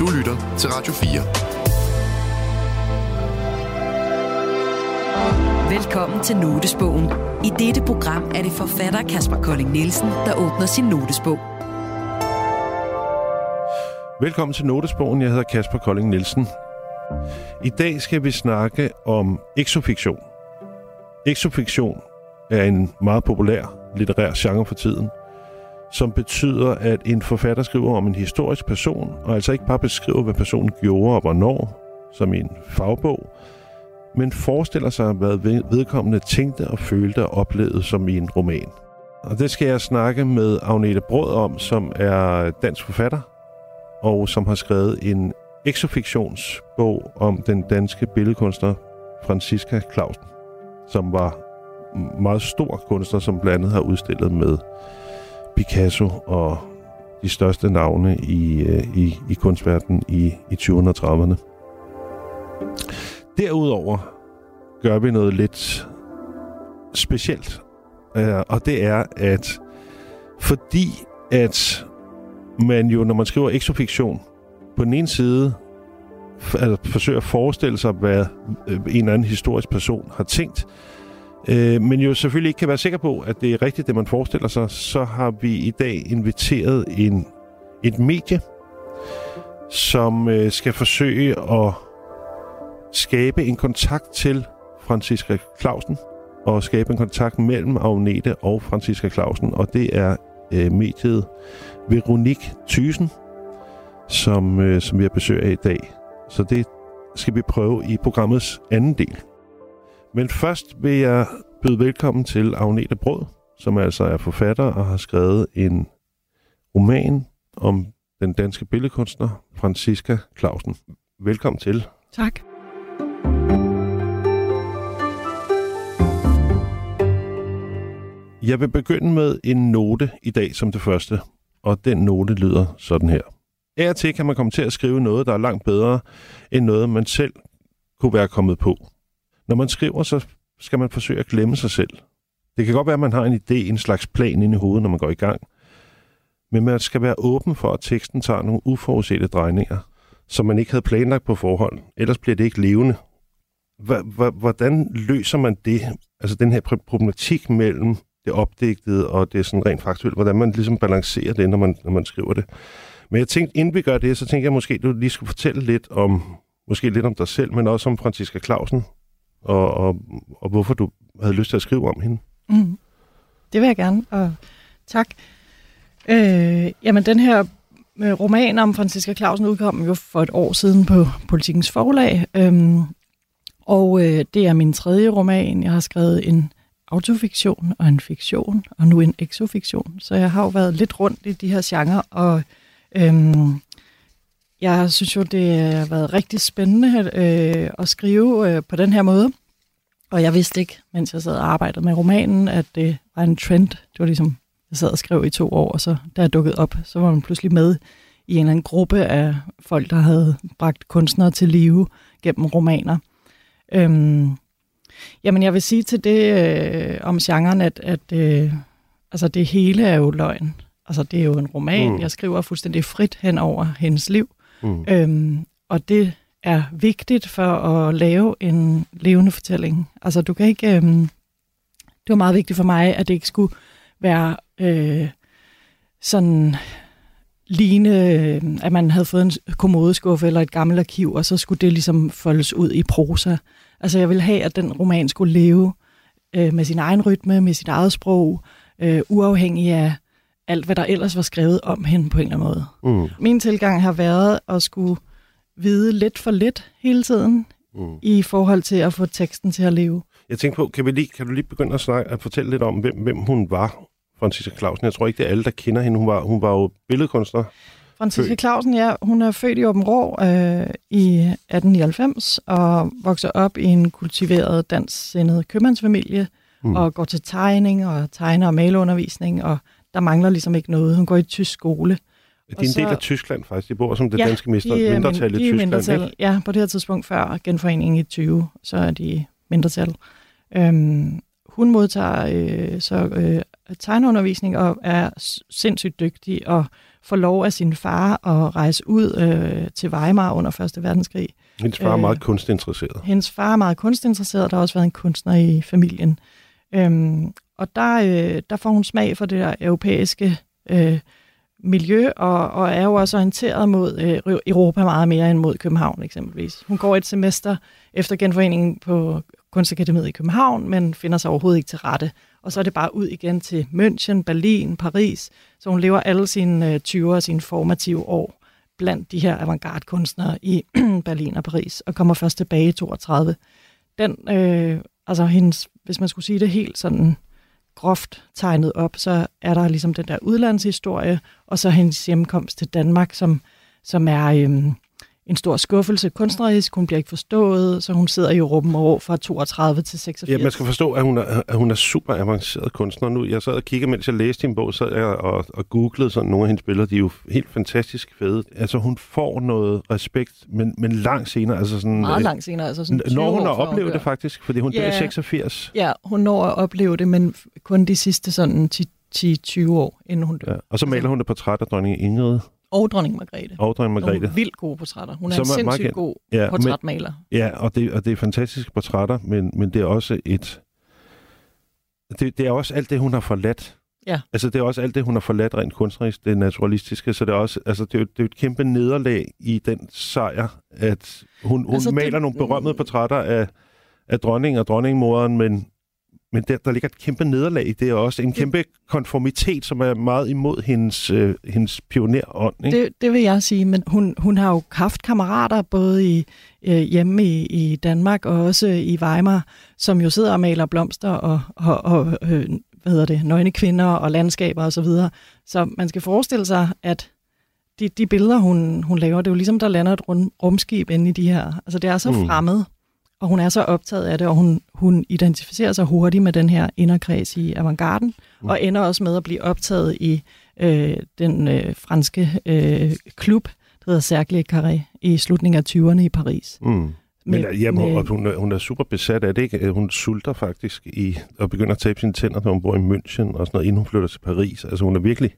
Du lytter til Radio 4. Velkommen til Notesbogen. I dette program er det forfatter Kasper Kolding Nielsen, der åbner sin notesbog. Velkommen til Notesbogen. Jeg hedder Kasper Kolding Nielsen. I dag skal vi snakke om exofiktion. Exofiktion er en meget populær litterær genre for tiden, som betyder, at en forfatter skriver om en historisk person, og altså ikke bare beskriver, hvad personen gjorde og hvornår, som i en fagbog, men forestiller sig, hvad vedkommende tænkte og følte og oplevede som i en roman. Og det skal jeg snakke med Agnete Brød om, som er dansk forfatter, og som har skrevet en exofiktionsbog om den danske billedkunstner Franziska Clausen, som var meget stor kunstner, som blandt andet har udstillet med Picasso og de største navne i, øh, i, i kunstverdenen i, i 20'erne og 30'erne. Derudover gør vi noget lidt specielt, øh, og det er, at fordi at man jo, når man skriver exofiktion, på den ene side altså, forsøger at forestille sig, hvad øh, en eller anden historisk person har tænkt, øh, men jo selvfølgelig ikke kan være sikker på, at det er rigtigt, det man forestiller sig, så har vi i dag inviteret en, et medie, som øh, skal forsøge at skabe en kontakt til Franziska Clausen, og skabe en kontakt mellem Agnete og Franziska Clausen, og det er øh, mediet Veronik Thysen, som, øh, som vi har besøg af i dag. Så det skal vi prøve i programmets anden del. Men først vil jeg byde velkommen til Agnete Brød, som altså er forfatter og har skrevet en roman om den danske billedkunstner Franziska Clausen. Velkommen til. Tak. Jeg vil begynde med en note i dag som det første, og den note lyder sådan her. Af til kan man komme til at skrive noget, der er langt bedre end noget, man selv kunne være kommet på. Når man skriver, så skal man forsøge at glemme sig selv. Det kan godt være, at man har en idé, en slags plan inde i hovedet, når man går i gang. Men man skal være åben for, at teksten tager nogle uforudsete drejninger, som man ikke havde planlagt på forhånd. Ellers bliver det ikke levende. Hvordan løser man det? Altså den her problematik mellem det opdigtede og det sådan rent faktuelt. Hvordan man ligesom balancerer det, når man, når man skriver det. Men jeg tænkte, inden vi gør det, så tænkte jeg måske, du lige skulle fortælle lidt om, måske lidt om dig selv, men også om Franziska Clausen, og, og, og hvorfor du havde lyst til at skrive om hende. Mm. Det vil jeg gerne, og tak. Øh, jamen, den her øh, roman om Franziska Clausen udkom jo for et år siden på Politikens Forlag, øhm, og øh, det er min tredje roman. Jeg har skrevet en autofiktion og en fiktion, og nu en exofiktion. Så jeg har jo været lidt rundt i de her genrer, og øhm, jeg synes jo, det har været rigtig spændende øh, at skrive øh, på den her måde. Og jeg vidste ikke, mens jeg sad og arbejdede med romanen, at det var en trend. Det var ligesom, jeg sad og skrev i to år, og så da jeg dukkede op, så var man pludselig med i en eller anden gruppe af folk, der havde bragt kunstnere til live gennem romaner. Øhm, jamen, jeg vil sige til det øh, om genren, at, at øh, altså, det hele er jo løgn. Altså, det er jo en roman. Mm. Jeg skriver fuldstændig frit hen over hendes liv. Mm. Øhm, og det er vigtigt for at lave en levende fortælling. Altså, du kan ikke... Øhm, det var meget vigtigt for mig, at det ikke skulle være øh, sådan ligne, øh, at man havde fået en kommodeskuffe eller et gammelt arkiv, og så skulle det ligesom foldes ud i prosa. Altså, jeg ville have, at den roman skulle leve øh, med sin egen rytme, med sit eget sprog, øh, uafhængig af alt, hvad der ellers var skrevet om hende på en eller anden måde. Mm. Min tilgang har været at skulle vide lidt for lidt hele tiden, mm. i forhold til at få teksten til at leve. Jeg tænker på, kan, vi lige, kan du lige begynde at, snakke, at fortælle lidt om, hvem, hvem hun var, Franciska Clausen? Jeg tror ikke, det er alle, der kender hende. Hun var, hun var jo billedkunstner. Franciska Clausen, ja, hun er født i Åben Rå øh, i 1899 og vokser op i en kultiveret dansksindet købmandsfamilie mm. og går til tegning og tegner- og maleundervisning, og der mangler ligesom ikke noget. Hun går i tysk skole. Det er en så, del af Tyskland faktisk. De bor som det ja, danske mister, de, mindretal i de Tyskland. Mindretal, ikke? Ja, på det her tidspunkt før genforeningen i 20, så er de mindretal. Øhm, hun modtager øh, så øh, tegneundervisning og er sindssygt dygtig og får lov af sin far at rejse ud øh, til Weimar under 1. verdenskrig. Hendes far er Øh, meget kunstinteresseret. Hendes far er meget kunstinteresseret, der har også været en kunstner i familien. Øhm, og der, øh, der får hun smag for det der europæiske øh, miljø, og, og er jo også orienteret mod øh, Europa meget mere end mod København eksempelvis. Hun går et semester efter genforeningen på Kunstakademiet i København, men finder sig overhovedet ikke til rette. Og så er det bare ud igen til München, Berlin, Paris. Så hun lever alle sine øh, 20'er og sine formative år blandt de her avantgarde-kunstnere i Berlin og Paris, og kommer først tilbage i 32. Den, øh, altså hendes, hvis man skulle sige det helt sådan groft tegnet op, så er der ligesom den der udlandshistorie, og så hendes hjemkomst til Danmark, som, som er øhm, en stor skuffelse kunstnerisk. Hun bliver ikke forstået, så hun sidder i Rum år fra 32 til 86. Ja, man skal forstå, at hun er, at hun er super avanceret kunstner nu. Jeg sad og kiggede, mens jeg læste din bog, sad jeg og, og googlede sådan nogle af hendes billeder. De er jo helt fantastisk fede. Altså, hun får noget respekt, men, men langt senere. Altså sådan, Meget øh, langt senere, altså sådan 20 Når hun har oplevet det faktisk, fordi hun dør i Ja. 86. Ja, hun når at opleve det, men kun de sidste sådan 10-20 år, inden hun dør. Ja. Og så maler hun et portræt af dronning Ingrid Og dronning Margrethe. og dronning Nogle Margrethe. vildt gode portrætter. Hun er Som en er sindssygt kendt. god Ja, men, portrætmaler. ja og, det, og det er fantastiske portrætter, men, men det er også et... Det, det er også alt det, hun har forladt. Ja. Altså, det er også alt det, hun har forladt rent kunstnerisk, det naturalistiske. Så det er også, altså, det er, jo, det er et kæmpe nederlag i den sejr, at hun, hun Altså, altså, det- maler nogle berømmede portrætter af, af dronningen og dronningmoderen, men, men der, der ligger et kæmpe nederlag i det, og også en kæmpe konformitet, som er meget imod hendes, øh, hendes pionerånd. Ikke? Det, det vil jeg sige, men hun, hun har jo haft kammerater både i, øh, hjemme i, i Danmark og også i Weimar, som jo sidder og maler blomster og, og, og øh, hvad hedder det, nøgne kvinder og landskaber osv. Så, videre. så man skal forestille sig, at de, de billeder, hun, hun laver, det er jo ligesom, der lander et rum, rumskib inde i de her. Altså det er så Mm. fremmed, og hun er så optaget af det, og hun, hun identificerer sig hurtigt med den her inderkreds i avantgarden, mm. og ender også med at blive optaget i øh, den øh, franske øh, klub, der hedder Cercle Carré, i slutningen af 20'erne i Paris. Mm. Men Med- jamen, med- hun, er, hun er super besat af det, ikke? Hun sulter faktisk i, og begynder at tabe sine tænder, når hun bor i München og sådan noget, inden hun flytter til Paris. Altså, hun er virkelig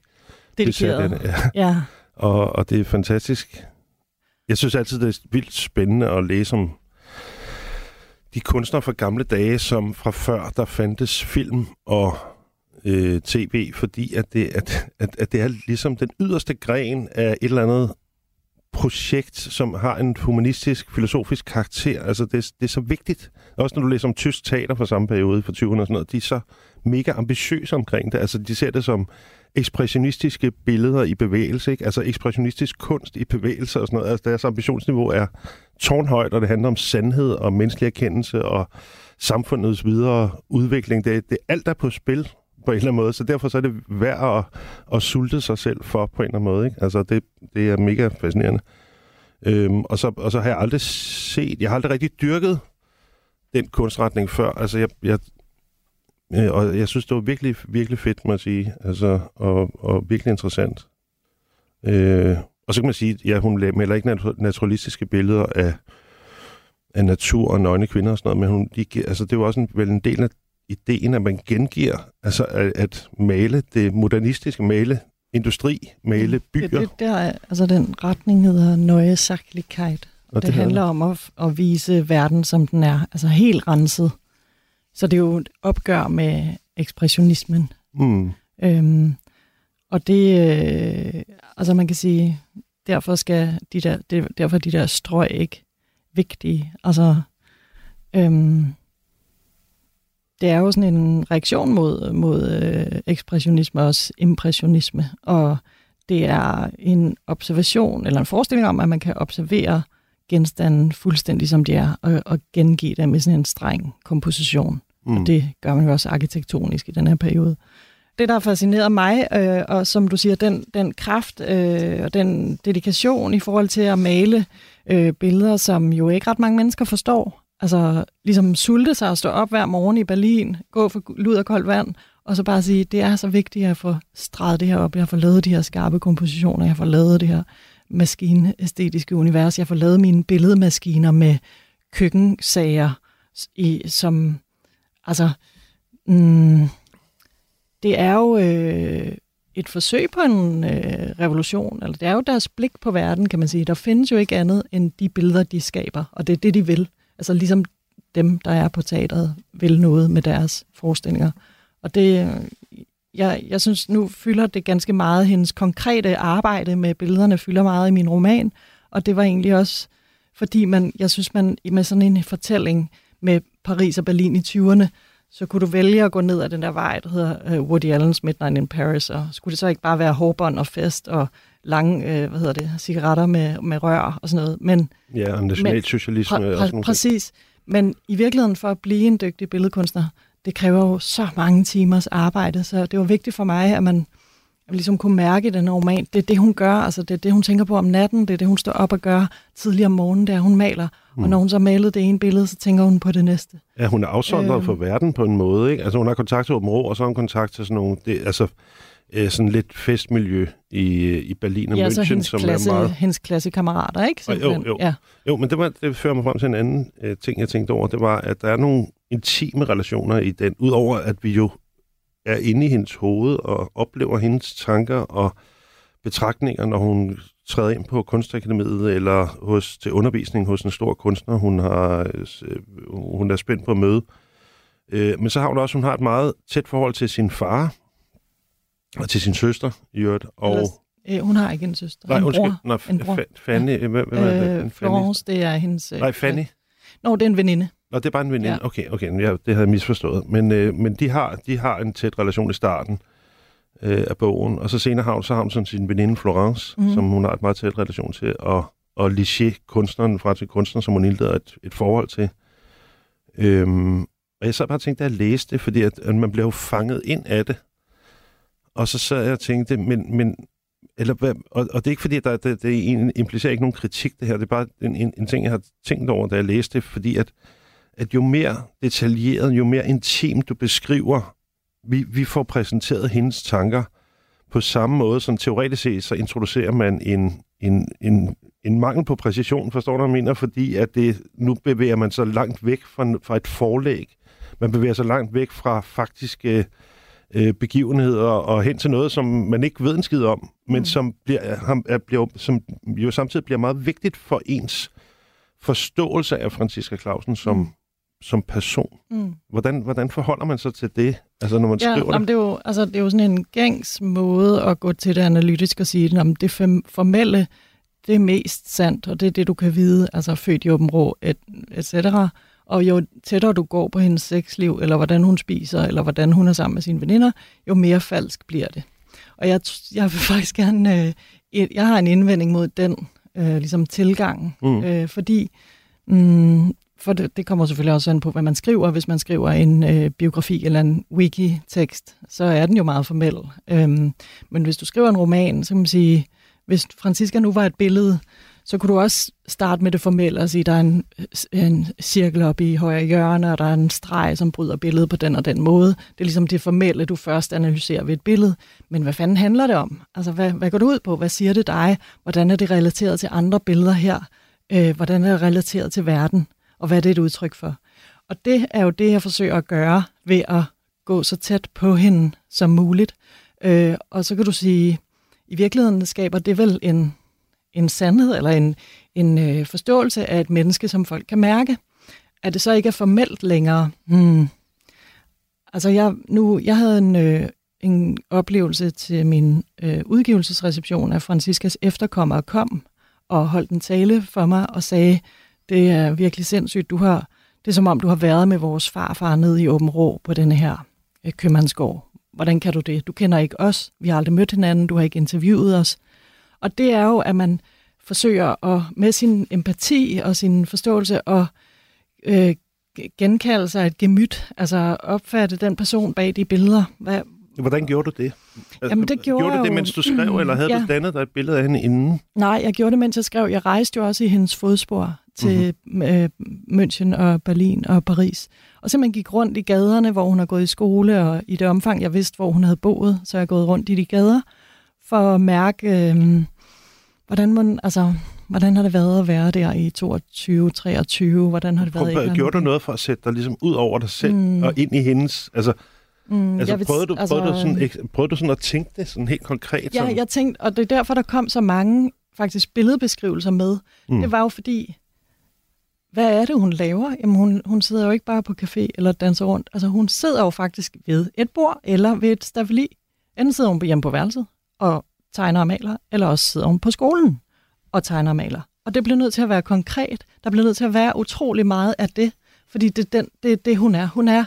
besat af Dedikeret. det. Ja. Ja, Og, og det er fantastisk. Jeg synes altid, det er vildt spændende at læse om de kunstnere fra gamle dage, som fra før der fandtes film og øh, tv, fordi at det, at, at, at det er ligesom den yderste gren af et eller andet projekt, som har en humanistisk, filosofisk karakter. Altså, det, det er så vigtigt. Også når du læser om tysk teater fra samme periode, fra 20'erne og sådan noget, de er så mega ambitiøse omkring det. Altså, de ser det som ekspressionistiske billeder i bevægelse, ikke? Altså ekspressionistisk kunst i bevægelse og sådan noget. Altså, deres ambitionsniveau er tårnhøjt, og det handler om sandhed og menneskelig erkendelse og samfundets videre udvikling. Det, det alt er på spil på en eller anden måde, så derfor så er det værd at, at sulte sig selv for på en eller anden måde. Ikke? Altså det, det er mega fascinerende. Øhm, og, så, og så har jeg aldrig set, jeg har aldrig rigtig dyrket den kunstretning før. Altså jeg, jeg, øh, og jeg synes, det var virkelig, virkelig fedt, må jeg sige. Altså, og, og virkelig interessant. Øh, og så kan man sige, ja, hun maler ikke nat- naturalistiske billeder af, af natur og nøgne kvinder og sådan noget, men hun, de, altså, det jo også en, vel en del af ideen, at man gengiver, altså at, at male det modernistiske, male industri, male byer. det, det der, er- altså den retning hedder Neue Sachlichkeit. og Det, det handler om at, at vise verden, som den er. Altså helt renset. Så det er jo et opgør med ekspressionismen. Mm, Øhm, og det, øh, altså man kan sige, derfor skal de der, det, derfor er de der strøg ikke vigtige. Altså, øhm, det er jo sådan en reaktion mod, mod øh, ekspressionisme og også impressionisme, og det er en observation, eller en forestilling om, at man kan observere genstanden fuldstændig som de er, og, og gengive dem i sådan en streng komposition. mm. Og det gør man jo også arkitektonisk i den her periode. Det, der har fascineret mig, øh, og som du siger, den, den kraft øh, og den dedikation i forhold til at male øh, billeder, som jo ikke ret mange mennesker forstår. Altså ligesom sulte sig og stå op hver morgen i Berlin, gå for lud og koldt vand, og så bare sige, det er så vigtigt at få streget det her op, jeg får lavet de her skarpe kompositioner, jeg får lavet det her maskinæstetiske univers, jeg får lavet mine billedmaskiner med køkkensager, i, som altså, mm, det er jo, øh, et forsøg på en øh, revolution, eller det er jo deres blik på verden, kan man sige. Der findes jo ikke andet end de billeder, de skaber, og det er det, de vil. Altså ligesom dem, der er på teatret, vil noget med deres forestillinger. Og det, jeg, jeg synes, nu fylder det ganske meget, hendes konkrete arbejde med billederne fylder meget i min roman, og det var egentlig også, fordi man, jeg synes, man med sådan en fortælling med Paris og Berlin i 20'erne, så kunne du vælge at gå ned ad den der vej, der hedder uh, Woody Allen's Midnight in Paris, og skulle det så ikke bare være hårbånd og fest og lange, uh, hvad hedder det, cigaretter med, med rør og sådan noget. Men, ja, og nationalsocialisme. Præ- præ- og sådan præcis. Men i virkeligheden for at blive en dygtig billedkunstner, det kræver jo så mange timers arbejde, så det var vigtigt for mig, at man ligesom kunne mærke den roman, det er det, hun gør, altså det er det, hun tænker på om natten, det er det, hun står op og gør tidligere om morgenen, det er, hun maler, mm. og når hun så malede det ene billede, så tænker hun på det næste. Ja, hun er afsondret øh, for verden på en måde, ikke? Altså hun har kontakt til Åben Rå, og så har hun kontakt til sådan nogle, det, altså øh, sådan lidt festmiljø i, i Berlin og ja, München, hendes som klasse, er meget... hendes klassekammerater, ikke? Jo, jo, jo. Ja. jo men det, var, det fører mig frem til en anden øh, ting, jeg tænkte over, det var, at der er nogle intime relationer i den, udover at vi jo er inde i hendes hoved og oplever hendes tanker og betragtninger, når hun træder ind på kunstakademiet eller hos, til undervisning hos en stor kunstner, hun, har, øh, hun er spændt på at møde. Øh, men så har hun også hun har et meget tæt forhold til sin far og til sin søster i øvrigt. Og, Eller, øh, hun har ikke en søster. Nej, en undskyld. bror. Nå, en bror. Fanny. Ja. Hvem, hvem er det? Øh, Florence, det er hendes... Nej, Fanny. Nå, det er en veninde. Nå, det er bare en veninde. Ja. Okay, okay, ja, det havde jeg misforstået. Men, øh, men de, har, de har en tæt relation i starten øh, af bogen, og så senere har hun, så har hun sådan sin veninde Florence, mm. som hun har et meget tæt relation til, og, og Liché, kunstneren, franske kunstner, som hun indleder et, et forhold til. Øhm, og jeg så bare tænkte, at jeg læste det, fordi at, at man bliver jo fanget ind af det. Og så sad jeg og tænkte, men, men eller, hvad, og, og det er ikke fordi, at der, det, det implicerer ikke nogen kritik, det her. Det er bare en, en, en ting, jeg har tænkt over, da jeg læste det, fordi at, at jo mere detaljeret, jo mere intimt du beskriver, vi, vi får præsenteret hendes tanker på samme måde, som teoretisk set, så introducerer man en, en, en, en mangel på præcision, forstår du, hvad jeg mener? Fordi at det, nu bevæger man sig langt væk fra, fra et forlæg. Man bevæger sig langt væk fra faktiske øh, begivenheder og hen til noget, som man ikke ved en skid om, men mm. som, bliver, ham, er, bliver, som jo samtidig bliver meget vigtigt for ens forståelse af Franziska Clausen som, mm. Som person. Mm. Hvordan, hvordan forholder man sig til det, altså når man ja, skriver jamen, det? Er jo, altså, det er jo sådan en gængs måde at gå til det analytisk og sige, at det formelle, det er mest sandt, og det er det, du kan vide, altså født i åben rå, et, et cetera. Og jo tættere du går på hendes sexliv, eller hvordan hun spiser, eller hvordan hun er sammen med sine veninder, jo mere falsk bliver det. Og jeg, jeg vil faktisk gerne, øh, jeg har en indvending mod den øh, ligesom tilgang, mm. øh, fordi mm, for det, det kommer selvfølgelig også an på, hvad man skriver. Hvis man skriver en øh, biografi eller en wiki-tekst, så er den jo meget formel. Øhm, men hvis du skriver en roman, så kan man sige, hvis Francisca nu var et billede, så kunne du også starte med det formelle og sige, der er en, en cirkel op i højre hjørne, og der er en streg, som bryder billedet på den og den måde. Det er ligesom det formelle, du først analyserer ved et billede. Men hvad fanden handler det om? Altså, hvad, hvad går du ud på? Hvad siger det dig? Hvordan er det relateret til andre billeder her? Øh, hvordan er det relateret til verden? Og hvad det er et udtryk for? Og det er jo det, jeg forsøger at gøre ved at gå så tæt på hende som muligt. Øh, og så kan du sige, i virkeligheden skaber det vel en en sandhed eller en, en øh, forståelse af et menneske, som folk kan mærke. At det så ikke er formelt længere. Hmm. Altså jeg, nu, jeg havde en, øh, en oplevelse til min øh, udgivelsesreception af Franciscas efterkommere kom og holdt en tale for mig og sagde, det er virkelig sindssygt, du har, det er som om du har været med vores farfar nede i Åben Rå på denne her øh, købmandsgård. Hvordan kan du det? Du kender ikke os, vi har aldrig mødt hinanden, du har ikke interviewet os. Og det er jo, at man forsøger at med sin empati og sin forståelse at øh, genkalde sig et gemyt, altså opfatte den person bag de billeder. Hvad, Hvordan gjorde du det? Altså, Jamen, det gjorde, gjorde du det, jo, mens du skrev, eller havde ja. du dannet dig et billede af hende inden? Nej, jeg gjorde det, mens jeg skrev. Jeg rejste jo også i hendes fodspor til mm-hmm. øh, München og Berlin og Paris. Og simpelthen gik rundt i gaderne, hvor hun har gået i skole, og i det omfang, jeg vidste, hvor hun havde boet, så jeg gået rundt i de gader, for at mærke, øh, hvordan, man, altså, hvordan har det været at være der i 22, 23? Hvordan har det været? Prøv, gjorde du noget for at sætte dig ligesom ud over dig selv mm. og ind i hendes... Altså, Mm, Altså, vil- prøvede, du, altså, prøvede, du sådan, prøvede du sådan at tænke det sådan helt konkret? Ja, sådan? jeg tænkte, og det er derfor, der kom så mange faktisk billedbeskrivelser med. Mm. Det var jo fordi, hvad er det, hun laver? Jamen, hun, hun sidder jo ikke bare på café eller danser rundt. Altså, hun sidder jo faktisk ved et bord eller ved et stafeli. Enten sidder hun på hjemme på værelset og tegner og maler, eller også sidder hun på skolen og tegner og maler. Og det bliver nødt til at være konkret. Der bliver nødt til at være utrolig meget af det, fordi det er den, det, det hun er. Hun er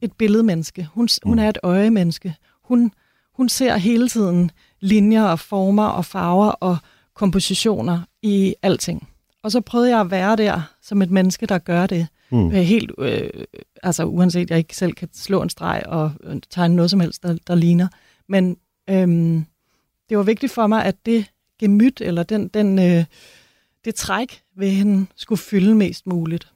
et billedmenneske. Hun, hun er et øjemenneske. Hun, hun ser hele tiden linjer og former og farver og kompositioner i alting. Og så prøvede jeg at være der som et menneske, der gør det. Mm. Mm. Helt, øh, altså uanset jeg ikke selv kan slå en streg og øh, tegne noget som helst, der, der ligner. Men øhm, det var vigtigt for mig, at det gemyt, eller den, den, øh, det træk ved hende, skulle fylde mest muligt.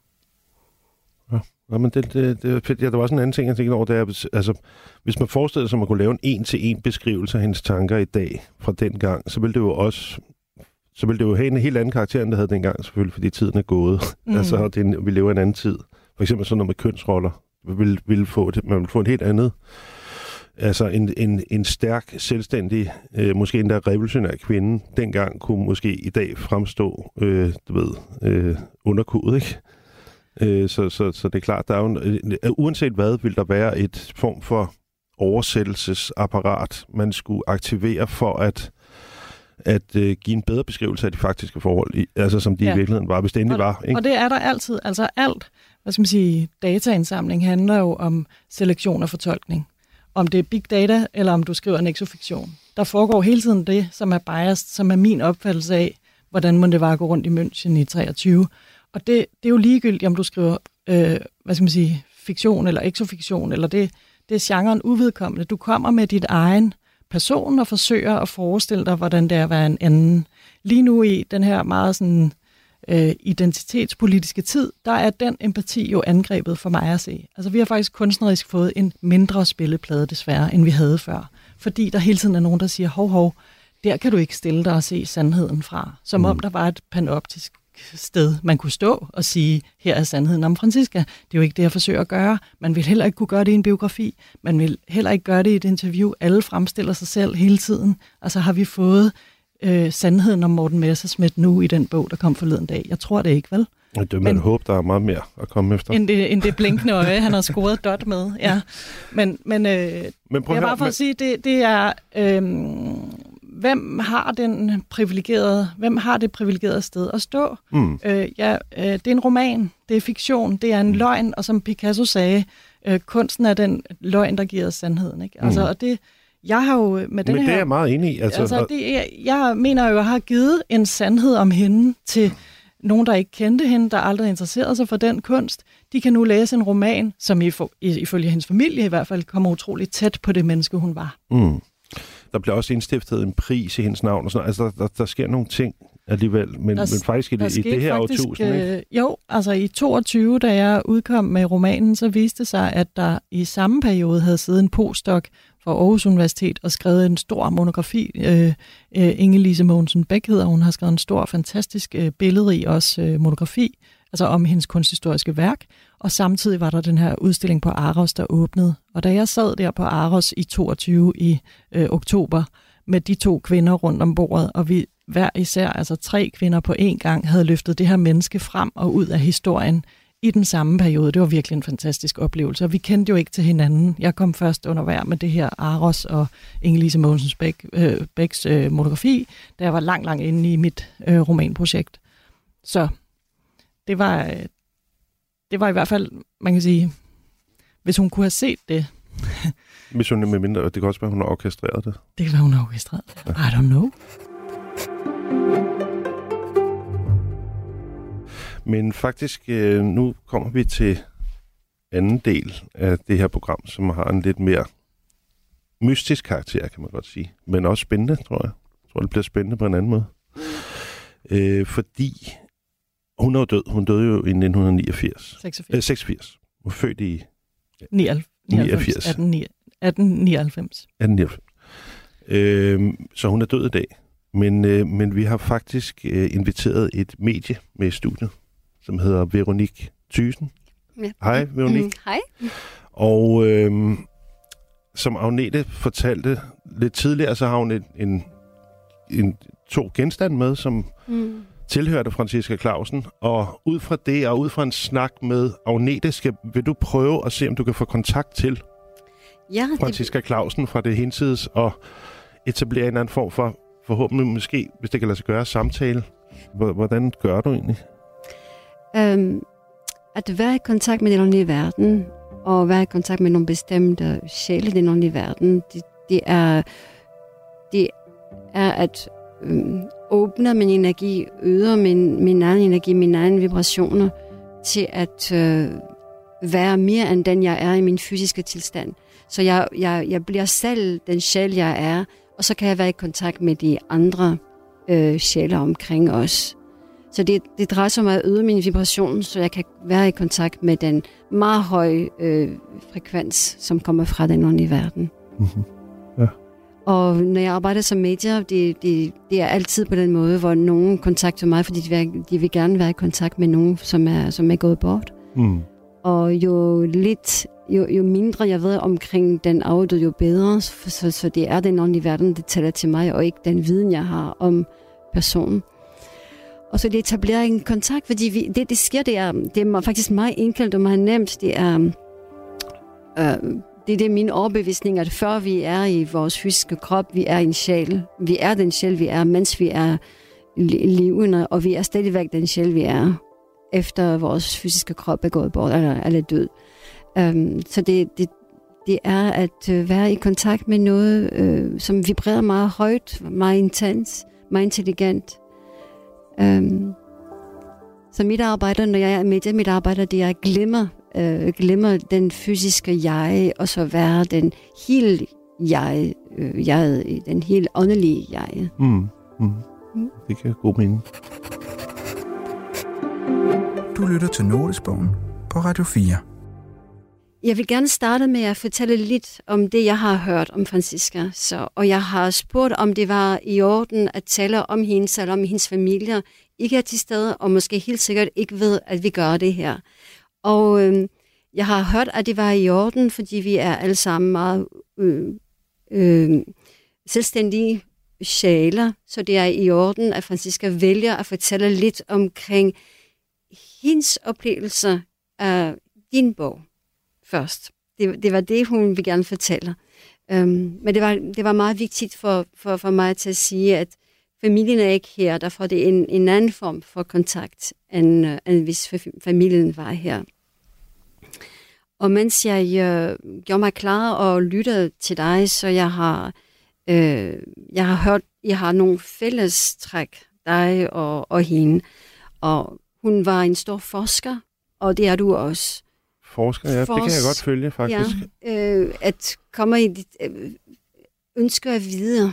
Ja, men det, det, det. Ja, der var også en anden ting, jeg tænkte over, det er, altså, hvis man forestiller sig, at man kunne lave en en-til-en beskrivelse af hendes tanker i dag fra den gang, så ville det jo også så ville det jo have en helt anden karakter, end det havde dengang, selvfølgelig, fordi tiden er gået. Mm. Altså, det er en, vi lever i en anden tid. For eksempel sådan noget med kønsroller. Man ville, ville få det, man ville få en helt andet, altså en, en, en stærk, selvstændig, øh, måske endda revolutionær kvinde, dengang kunne måske i dag fremstå, øh, du ved, øh, underkudet, ikke? Øh, så, så, så det er klart, der er jo en, øh, uanset hvad, vil der være et form for oversættelsesapparat, man skulle aktivere for at at øh, give en bedre beskrivelse af de faktiske forhold, i, altså som de ja. I virkeligheden var, hvis det endelig var. Ikke? Og det er der altid. Altså alt, hvad skal man sige, dataindsamling handler jo om selektion og fortolkning. Om det er big data, eller om du skriver en exofiktion. Der foregår hele tiden det, som er biased, som er min opfattelse af, hvordan må det var at gå rundt i München i 23. Og det, det er jo ligegyldigt, om du skriver, øh, hvad skal man sige, fiktion eller exofiktion, eller det, det er genren uvedkommende. Du kommer med dit egen person og forsøger at forestille dig, hvordan det er at være en anden. Lige nu i den her meget sådan, øh, identitetspolitiske tid, der er den empati jo angrebet for mig at se. Altså vi har faktisk kunstnerisk fået en mindre spilleplade desværre, end vi havde før. Fordi der hele tiden er nogen, der siger, hov, hov, der kan du ikke stille dig og se sandheden fra. Som mm. om der var et panoptisk sted, man kunne stå og sige, her er sandheden om Francisca. Det er jo ikke det, jeg forsøger at gøre. Man vil heller ikke kunne gøre det i en biografi. Man vil heller ikke gøre det i et interview. Alle fremstiller sig selv hele tiden. Altså har vi fået øh, sandheden om Morten Messerschmidt nu i den bog, der kom forleden dag? Jeg tror det ikke, vel? Det vil man håbe, der er meget mere at komme efter. End det, end det blinkende øje, han har scoret dot med. Ja. Men, men øh, Men prøv det er bare for at sige, det, det er, øhm, hvem har den privilegerede, hvem har det privilegerede sted at stå? mm, Øh, ja, øh, det er en roman, det er fiktion, det er en løgn, og som Picasso sagde, øh, kunsten er den løgn, der giver os sandheden. Ikke? Altså, Mm. og det, jeg har jo med den men det er her... jeg meget enig i. Altså, Altså, det, er- jeg mener jo, at jeg har givet en sandhed om hende til nogen, der ikke kendte hende, der aldrig interesserede sig for den kunst. De kan nu læse en roman, som ifølge hendes familie i hvert fald kommer utroligt tæt på det menneske, hun var. Mm. Der bliver også indstiftet en pris i hendes navn og sådan noget. Altså, der, der, der sker nogle ting alligevel, men, Der- men faktisk i, i det her faktisk, årtusind, ikke? øh, Jo, altså i 22, da jeg udkom med romanen, så viste det sig, at der i samme periode havde siddet en postdoc fra Aarhus Universitet og skrevet en stor monografi. Øh, øh, Inge-Lise Mogensen Bæk hedder hun, har skrevet en stor, fantastisk øh, billedrig også øh, monografi, altså om hendes kunsthistoriske værk. Og samtidig var der den her udstilling på Aros, der åbnede. Og da jeg sad der på Aros i 22 i øh, oktober, med de to kvinder rundt om bordet, og vi hver især, altså tre kvinder på én gang, havde løftet det her menneske frem og ud af historien i den samme periode. Det var virkelig en fantastisk oplevelse, og vi kendte jo ikke til hinanden. Jeg kom først under vejr med det her Aros og Inge-Lise Mogensens Bæk, øh, Bæks øh, monografi, da jeg var langt, langt inde i mit øh, romanprojekt. Så det var, øh, det var i hvert fald, man kan sige, hvis hun kunne have set det, Hvis hun med mindre, det kan også være, hun har orkestreret det. det kan være, hun har orkestreret det. I don't know. Men faktisk, øh, nu kommer vi til anden del af det her program, som har en lidt mere mystisk karakter, kan man godt sige. Men også spændende, tror jeg. Jeg tror, det bliver spændende på en anden måde. Øh, fordi hun er jo død. Hun døde jo i 1989. 86. Øh, 86. Hun er født i 99. 89. 18, 1899. 1899. Øh, så hun er død i dag. Men, øh, men vi har faktisk øh, inviteret et medie med i studiet, som hedder Veronique Thysen. Ja. Hej, Veronique. Mm, hej. Og øh, som Agnete fortalte lidt tidligere, så har hun en, en, en to genstande med, som mm. Tilhørte Franziska Clausen. Og ud fra det, og ud fra en snak med Agnete, skal, vil du prøve at se, om du kan få kontakt til ja, Franziska det... Clausen fra det hensides, og etablere en eller anden form for, forhåbentlig måske, hvis det kan lade sig gøre, samtale. Hvordan gør du egentlig? Um, at være i kontakt med den åndelige verden, og være i kontakt med nogle bestemte sjæle i den åndelige verden, det, det, er, det er at øhm, åbne min energi, øger min, min egen energi, mine egne vibrationer, til at øh, være mere end den, jeg er i min fysiske tilstand. Så jeg, jeg, jeg bliver selv den sjæl, jeg er, og så kan jeg være i kontakt med de andre øh, sjæle omkring os. Så det, det drejer sig om at øge min vibration, så jeg kan være i kontakt med den meget høje øh, frekvens, som kommer fra den åndelige verden. Mm-hmm. Og når jeg arbejder som medier, det, det, det er altid på den måde, hvor nogen kontakter mig, fordi de vil, de vil gerne være i kontakt med nogen, som er, som er gået bort. Mm. Og jo lidt, jo, jo mindre jeg ved omkring den afdøde, jo bedre. Så, så det er den åndelige verden, det tæller til mig, og ikke den viden, jeg har om personen. Og så det etablerer en kontakt, fordi vi, det, det sker, det er, det er faktisk meget enkelt og meget nemt. Det er, øh, det, det er min overbevisning, at før vi er i vores fysiske krop, vi er en sjæl. Vi er den sjæl, vi er, mens vi er levende, og vi er stadigvæk den sjæl, vi er, efter vores fysiske krop er gået bort eller, eller død. Um, så det, det, det er at øh, være i kontakt med noget, øh, som vibrerer meget højt, meget intens, meget intelligent. Um, så mit arbejde, når jeg er med det, mit arbejde, det er at glemme, øh, glemme den fysiske jeg, og så være den helt jeg, øh, jeg den helt åndelige jeg. Mm. Mm. Mm. Det kan god mening. Du lytter til Notesbogen på Radio 4. Jeg vil gerne starte med at fortælle lidt om det, jeg har hørt om Francisca. Så, og jeg har spurgt, om det var i orden at tale om hendes eller om hendes familie ikke er til stede, og måske helt sikkert ikke ved, at vi gør det her. Og øh, jeg har hørt, at det var i orden, fordi vi er alle sammen meget øh, øh, selvstændige sjæler, så det er i orden, at Francisca vælger at fortælle lidt omkring hendes oplevelser af din bog først. Det, det var det, hun vil gerne fortælle. Øhm, men det var, det var meget vigtigt for, for, for mig til at sige, at familien er ikke her, derfor er det en, en anden form for kontakt, end, uh, end hvis familien var her. Og mens jeg uh, gjorde mig klar og lyttede til dig, så jeg har, uh, jeg har hørt, jeg har nogle fælles træk, dig og, og hende. Og hun var en stor forsker, og det er du også. Forsker, ja, Fors- det kan jeg godt følge, faktisk. Ja, øh, at komme i dit, øh, ønsker at vide,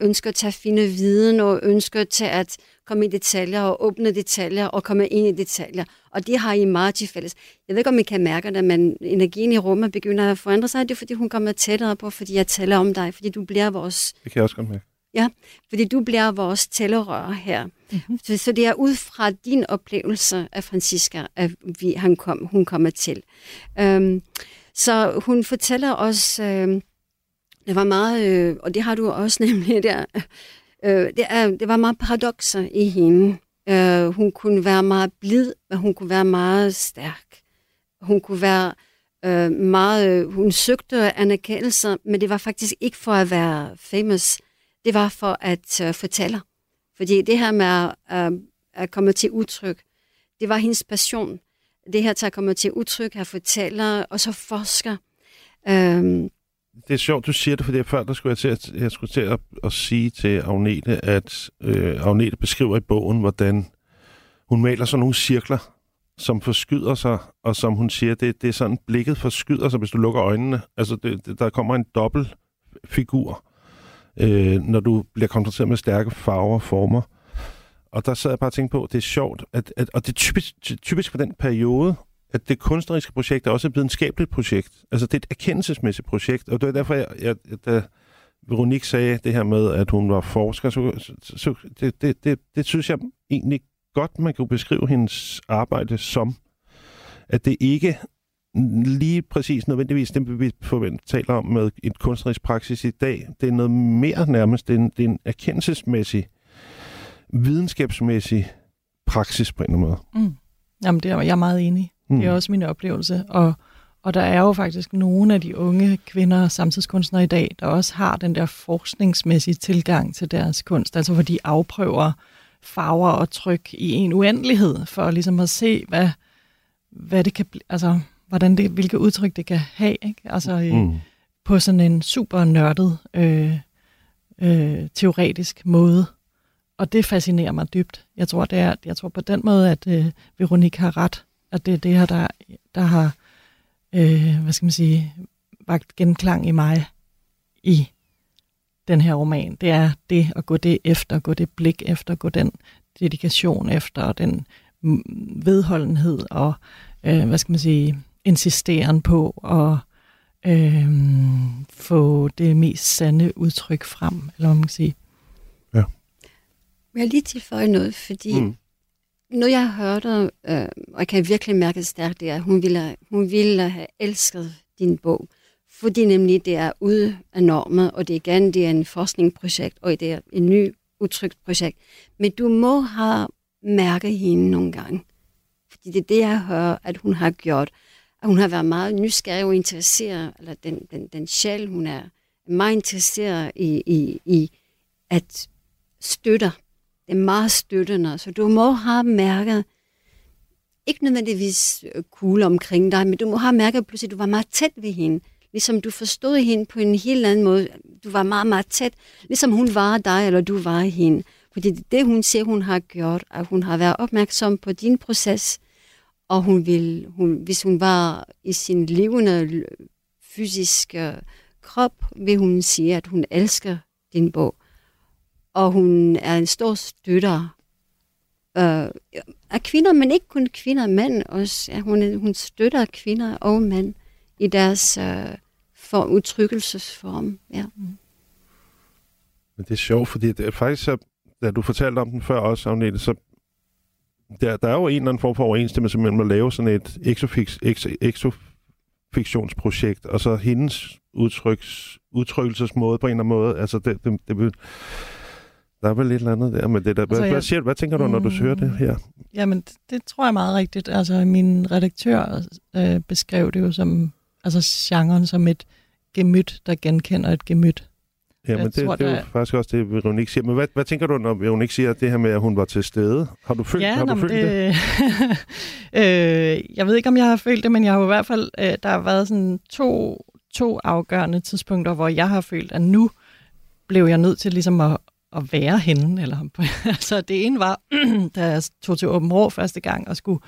ønsker at tage fine viden, og ønsker til at komme i detaljer, og åbne detaljer, og komme ind i detaljer. Og det har I meget til fælles. Jeg ved ikke, om I kan mærke det, men energien i rummet begynder at forandre sig. Det er, fordi hun kommer tættere på, fordi jeg taler om dig, fordi du bliver vores... Det kan jeg også godt mærke. Ja, fordi du bliver vores tælerør her. Mm-hmm. Så, så det er ud fra din oplevelse af Francisca, at vi, han kom, hun kommer til. Um, så hun fortæller os, uh, det var meget, øh, og det har du også nemlig der, øh, det, er, det var meget paradoxer i hende. Øh, hun kunne være meget blid, men hun kunne være meget stærk. Hun kunne være øh, meget, øh, hun søgte anerkendelse, men det var faktisk ikke for at være famous det var for at øh, fortælle. Fordi det her med at, øh, at komme til udtryk, det var hendes passion. Det her til at komme til udtryk, at fortælle, og så forsker. Øh, det er sjovt, du siger det, fordi før der skulle jeg til at, jeg skulle til at, at sige til Agnete, at øh, Agnete beskriver i bogen, hvordan hun maler sådan nogle cirkler, som forskyder sig, og som hun siger, det, det er sådan, blikket forskyder sig, hvis du lukker øjnene. Altså, det, det, der kommer en dobbelt figur øh, når du bliver konfronteret med stærke farver og former. Og der sad jeg bare og tænkte på, at det er sjovt, at, at, og det er typisk, typisk for den periode, at det kunstneriske projekt er også et videnskabeligt projekt. Altså det er et erkendelsesmæssigt projekt, og det er derfor, jeg, jeg, da Veronique sagde det her med, at hun var forsker, så, så, det, det, det, det synes jeg egentlig godt, man kan beskrive hendes arbejde som, at det ikke lige præcis nødvendigvis det, vi forventer, taler om med et kunstnerisk praksis i dag. Det er noget mere nærmest. Det er en, det er en erkendelsesmæssig, videnskabsmæssig praksis på en eller anden måde. Mm. Jamen, det er jeg er meget enig. Mm. Det er også min oplevelse. Og, og der er jo faktisk nogle af de unge kvinder samtidskunstnere i dag, der også har den der forskningsmæssige tilgang til deres kunst, altså hvor de afprøver farver og tryk i en uendelighed, for ligesom at se, hvad, hvad det kan altså hvordan det, hvilke udtryk det kan have, ikke? Altså mm. på sådan en super nørdet, øh, øh, teoretisk måde. Og det fascinerer mig dybt. Jeg tror, det er, jeg tror på den måde, at øh, Veronika har ret, at det er det her, der, der har, øh, hvad skal man sige, vagt genklang i mig i den her roman. Det er det at gå det efter, gå det blik efter, gå den dedikation efter, og den vedholdenhed og, øh, hvad skal man sige, insisteren på at øh, få det mest sande udtryk frem, eller hvad man kan sige. Ja. Jeg lige tilføje noget, fordi mm noget jeg hørte, øh, og jeg kan virkelig mærke stærkt, det er, at hun ville, hun ville have elsket din bog, fordi nemlig det er ude af normet, og det igen det er en forskningsprojekt, og det er en ny udtryksprojekt. Men du må have mærket hende nogle gange. Fordi det er det, jeg hører, at hun har gjort at hun har været meget nysgerrig og interesseret, eller den, den, den sjæl, hun er meget interesseret i, i, i at støtte. Det er meget støttende, så du må have mærket, ikke nødvendigvis øh, cool omkring dig, men du må have mærket pludselig, at du var meget tæt ved hende. Ligesom du forstod hende på en helt anden måde. Du var meget, meget tæt. Ligesom hun var dig, eller du var hende. Fordi det, hun siger, hun har gjort, at hun har været opmærksom på din proces, og hun vil, hun, hvis hun var i sin levende fysiske krop, vil hun sige, at hun elsker din bog. Og hun er en stor støtter øh, af kvinder, men ikke kun kvinder, mænd også. Ja, hun, hun støtter kvinder og mænd i deres øh, for, udtrykkelsesform. Ja. Men det er sjovt, fordi det er faktisk, så, da du fortalte om den før også, Agnete, så der, der er jo en eller anden form for overensstemmelse mellem at lave sådan et exofix, ex, exofiktionsprojekt, og så hendes udtryks, udtrykkelsesmåde på en eller anden måde. Altså, det, det, det der er vel lidt eller andet der med det der. Hvad, altså, hvad, siger, hvad tænker du, når du hører det her? Jamen, det, det tror jeg meget rigtigt. Altså, min redaktør øh, beskrev det jo som, altså genren som et gemyt, der genkender et gemyt. Ja, men det, tror, det er jo der... faktisk også det, Veronique siger. Men hvad, hvad tænker du, når Veronique siger det her med, at hun var til stede? Har du følt, ja, har du følt det? det? øh, jeg ved ikke, om jeg har følt det, men jeg har i hvert fald, øh, der har været sådan to, to afgørende tidspunkter, hvor jeg har følt, at nu blev jeg nødt til ligesom at, at være hende. Eller, altså, det ene var, da jeg tog til Åben Rå første gang og skulle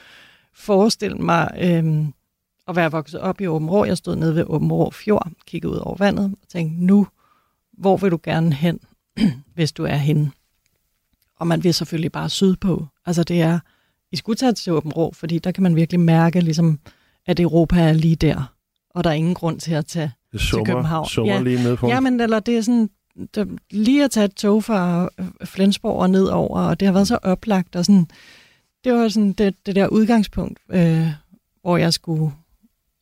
forestille mig øh, at være vokset op i Åben Rå. Jeg stod nede ved Åben Rå Fjord, kiggede ud over vandet og tænkte, nu hvor vil du gerne hen, hvis du er henne? Og man vil selvfølgelig bare sydpå. Altså det er, I skulle tage til Åben Rå, fordi der kan man virkelig mærke, ligesom, at Europa er lige der, og der er ingen grund til at tage det summer, til København. Summer ja, lige ned for. Ja, men eller det er sådan, der, lige at tage et tog fra øh, Flensborg og nedover, og det har været så oplagt, og sådan, det var sådan det, det der udgangspunkt, øh, hvor jeg skulle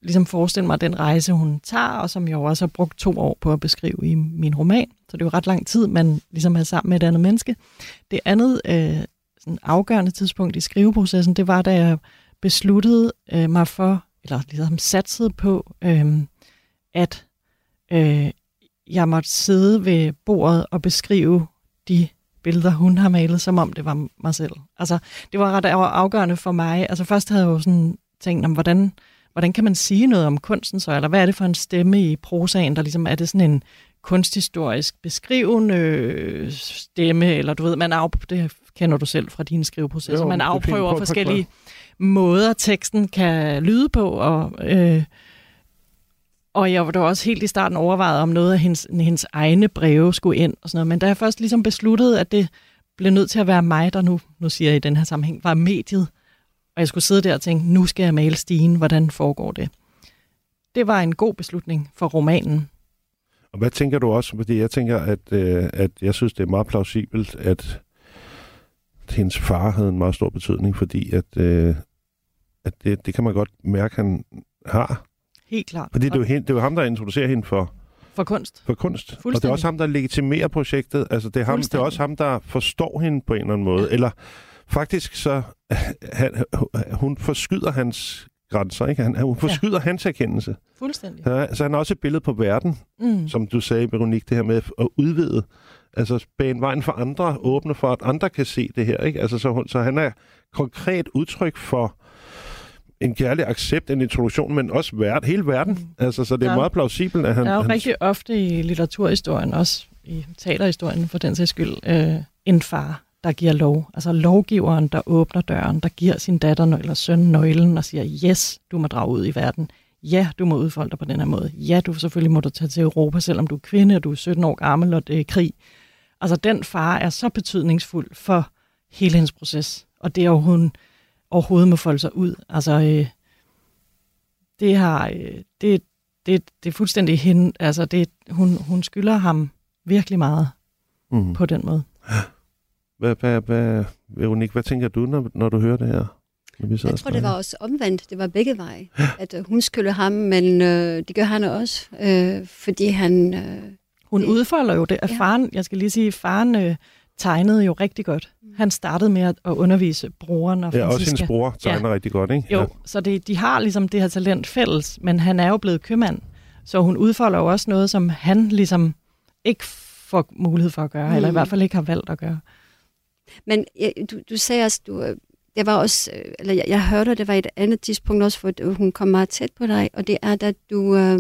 ligesom forestille mig den rejse, hun tager, og som jeg jo også har brugt to år på at beskrive i min roman. Så det er jo ret lang tid, man ligesom er sammen med et andet menneske. Det andet øh, sådan afgørende tidspunkt i skriveprocessen, det var, da jeg besluttede øh, mig for, eller ligesom satsede på, øh, at øh, jeg måtte sidde ved bordet og beskrive de billeder, hun har malet, som om det var mig selv. Altså, det var ret afgørende for mig. Altså, først havde jeg jo sådan tænkt, om hvordan hvordan kan man sige noget om kunsten så? Eller hvad er det for en stemme i prosaen, der ligesom er det sådan en kunsthistorisk beskrivende øh, stemme, eller du ved, man af, det kender du selv fra dine skriveprocesser, jo, man afprøver forskellige måder, teksten kan lyde på, og, øh, og jeg var da også helt i starten overvejet, om noget af hendes, hendes egne breve skulle ind, og sådan noget. men da jeg først ligesom besluttede, at det blev nødt til at være mig, der nu, nu siger jeg i den her sammenhæng, var mediet, og jeg skulle sidde der og tænke, nu skal jeg male stigen, hvordan foregår det? Det var en god beslutning for romanen. Og hvad tænker du også? Fordi jeg tænker, at, øh, at jeg synes, det er meget plausibelt, at hendes far havde en meget stor betydning, fordi at, øh, at det, det kan man godt mærke, han, har. Helt klart. Fordi det er, jo hende, det er jo ham, der introducerer hende for, for kunst. for kunst. Og det er også ham, der legitimerer projektet. Altså, det er, ham, det er også ham, der forstår hende på en eller anden måde. Ja. Eller faktisk så... Han, hun forskyder hans grænser, ikke? Han, hun forskyder ja. hans erkendelse. Fuldstændig. Så, så han er også et billede på verden, Mm. som du sagde, Veronique, det her med at udvide, altså bane vejen for andre, åbne for, at andre kan se det her, ikke? Altså, så, hun- så han er konkret udtryk for en kærlig accept, en introduktion, men også verd, hele verden. Mm. Altså, så det er er- meget plausibelt, at han... Der er jo han rigtig ofte i litteraturhistorien, også i teaterhistorien for den sags skyld, øh, en far, der giver lov. Altså lovgiveren, der åbner døren, der giver sin datter eller søn nøglen og siger, yes, du må drage ud i verden. Ja, du må udfolde dig på den her måde. Ja, du selvfølgelig må du tage til Europa, selvom du er kvinde, og du er 17 år gammel, og det er krig. Altså, den far er så betydningsfuld for hele hendes proces, og det er jo, hun overhovedet må folde sig ud. Altså, øh, det har, øh, det, det, det er fuldstændig hende, altså det, hun, hun skylder ham virkelig meget mm. på den måde. Hvad, hvad, hvad, Veronique, hvad tænker du, når, når du hører det her? Jeg tror, det var også omvendt. Det var begge veje. At øh, hun skylder ham, men øh, det gør han også, øh, fordi han... Øh, Hun Det- udfolder jo det, at Ja. faren, jeg skal lige sige, faren øh, tegnede jo rigtig godt. Han startede med at, undervise broren og Ja, også hendes bror tegner ja. rigtig godt, ikke? Jo, Ja. så det, de har ligesom det her talent fælles, men han er jo blevet købmand, så hun udfolder jo også noget, som han ligesom ikke får mulighed for at gøre, mm. eller i Mm. hvert fald ikke har valgt at gøre. men ja, du, du sagde også, du, øh, det var også, øh, eller jeg, jeg hørte, det var et andet tidspunkt også, hvor du- hun kom meget tæt på dig, og det er, da du, øh,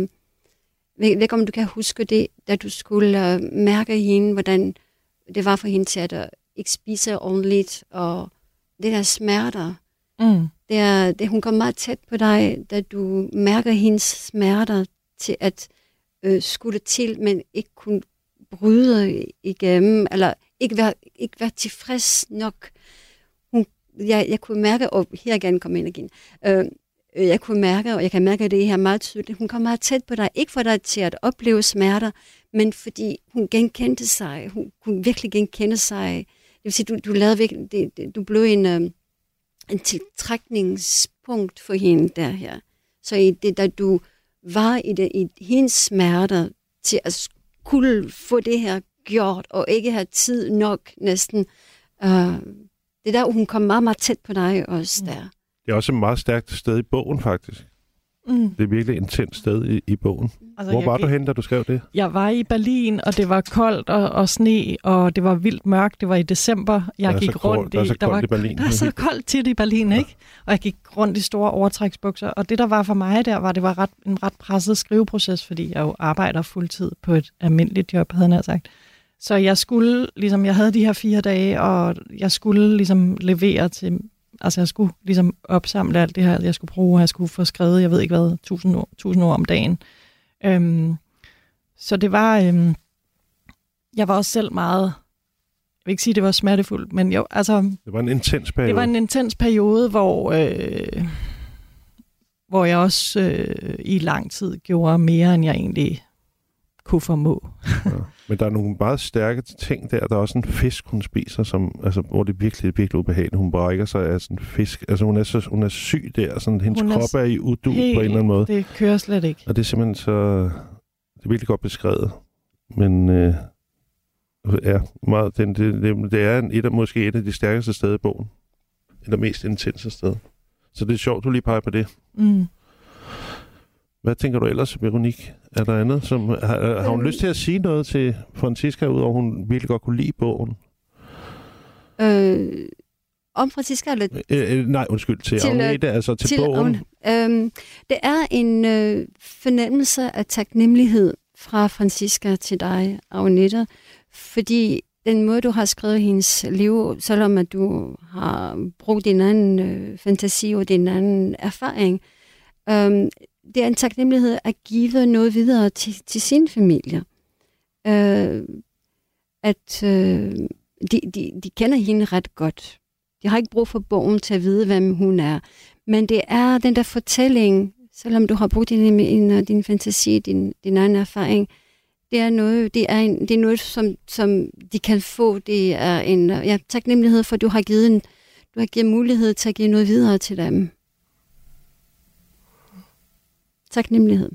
ved, ved ikke om du kan huske det, da du skulle øh, mærke hende, hvordan det var for hende til at øh, ikke spise ordentligt, og det der smerter, Mm. det er, det, hun kom meget tæt på dig, da du mærker hendes smerter til at øh, skulle til, men ikke kunne bryde igennem, eller ikke være, ikke være tilfreds nok. Hun, jeg, jeg kunne mærke, og her igen kom energien, øh, øh, jeg kunne mærke, og jeg kan mærke det her meget tydeligt, hun kom meget tæt på dig, ikke for dig til at opleve smerter, men fordi hun genkendte sig, hun kunne virkelig genkende sig. Det vil sige, du, du lavede virkelig, det, det, du blev en, øh, en tiltrækningspunkt for hende der her. Så i det, da du var i, det, i hendes smerter til at skulle få det her gjort, og ikke have tid nok næsten, uh, det er der, hun kom meget, meget tæt på dig også der. Det er også et meget stærkt sted i bogen, faktisk. Mm. Det er virkelig et intens sted i, i bogen. Altså, Hvor var gik- du henne, da du skrev det? Jeg var i Berlin, og det var koldt og, og sne, og det var vildt mørkt. Det var i december. Jeg gik koldt- rundt der er så der var, koldt i Berlin. Der er så koldt tit i Berlin, ikke? Og jeg gik rundt i store overtræksbukser. Og det, der var for mig der, var, det var ret, en ret presset skriveproces, fordi jeg jo arbejder fuldtid på et almindeligt job, havde jeg sagt. Så jeg skulle, ligesom, jeg havde de her fire dage, og jeg skulle ligesom levere til, altså jeg skulle ligesom opsamle alt det her, jeg skulle bruge, jeg skulle få skrevet, jeg ved ikke hvad, tusind ord, tusind ord om dagen. Øhm, så det var, øhm, jeg var også selv meget, jeg vil ikke sige, det var smertefuldt, men jo, altså, Det var en intens periode. det var en intens periode, hvor, øh, hvor jeg også øh, i lang tid gjorde mere, end jeg egentlig kunne formå. Ja. Men der er nogle meget stærke ting der. Der er også en fisk, hun spiser, som, altså, hvor det er virkelig, virkelig ubehageligt. Hun brækker sig af sådan en fisk. Altså, hun er, så, hun er syg der. Sådan, hendes Hun er krop er i udu på en eller anden måde. Det kører slet ikke. Og det er simpelthen så... Det er virkelig godt beskrevet. Men øh, ja, meget, det, det, det, det er en, et af, måske et af de stærkeste steder i bogen. Et af mest intense steder. Så det er sjovt, du lige peger på det. Mm. Hvad tænker du ellers, Veronique? Er der andet? Som, har, har hun Øhm. lyst til at sige noget til Francisca, udover hun virkelig godt kunne lide bogen? Øh, om Francisca, eller Øh, øh, nej, undskyld, til, Til, øh, Agnete, altså til, til bogen. Øhm, det er en øh, fornemmelse af taknemmelighed fra Francisca til dig, Agneta, fordi den måde, du har skrevet hendes liv, selvom at du har brugt din anden øh, fantasi og din anden erfaring, øhm, det er en taknemmelighed at give noget videre til, til sin familie. Øh, at øh, de, de, de kender hende ret godt. De har ikke brug for bogen til at vide, hvem hun er. Men det er den der fortælling, selvom du har brugt din, din, din fantasi, din, din egen erfaring, det er noget, det er en, det er noget som, som de kan få. Det er en ja, taknemmelighed for, at du har givet en, du har givet mulighed til at give noget videre til dem taknemmelighed.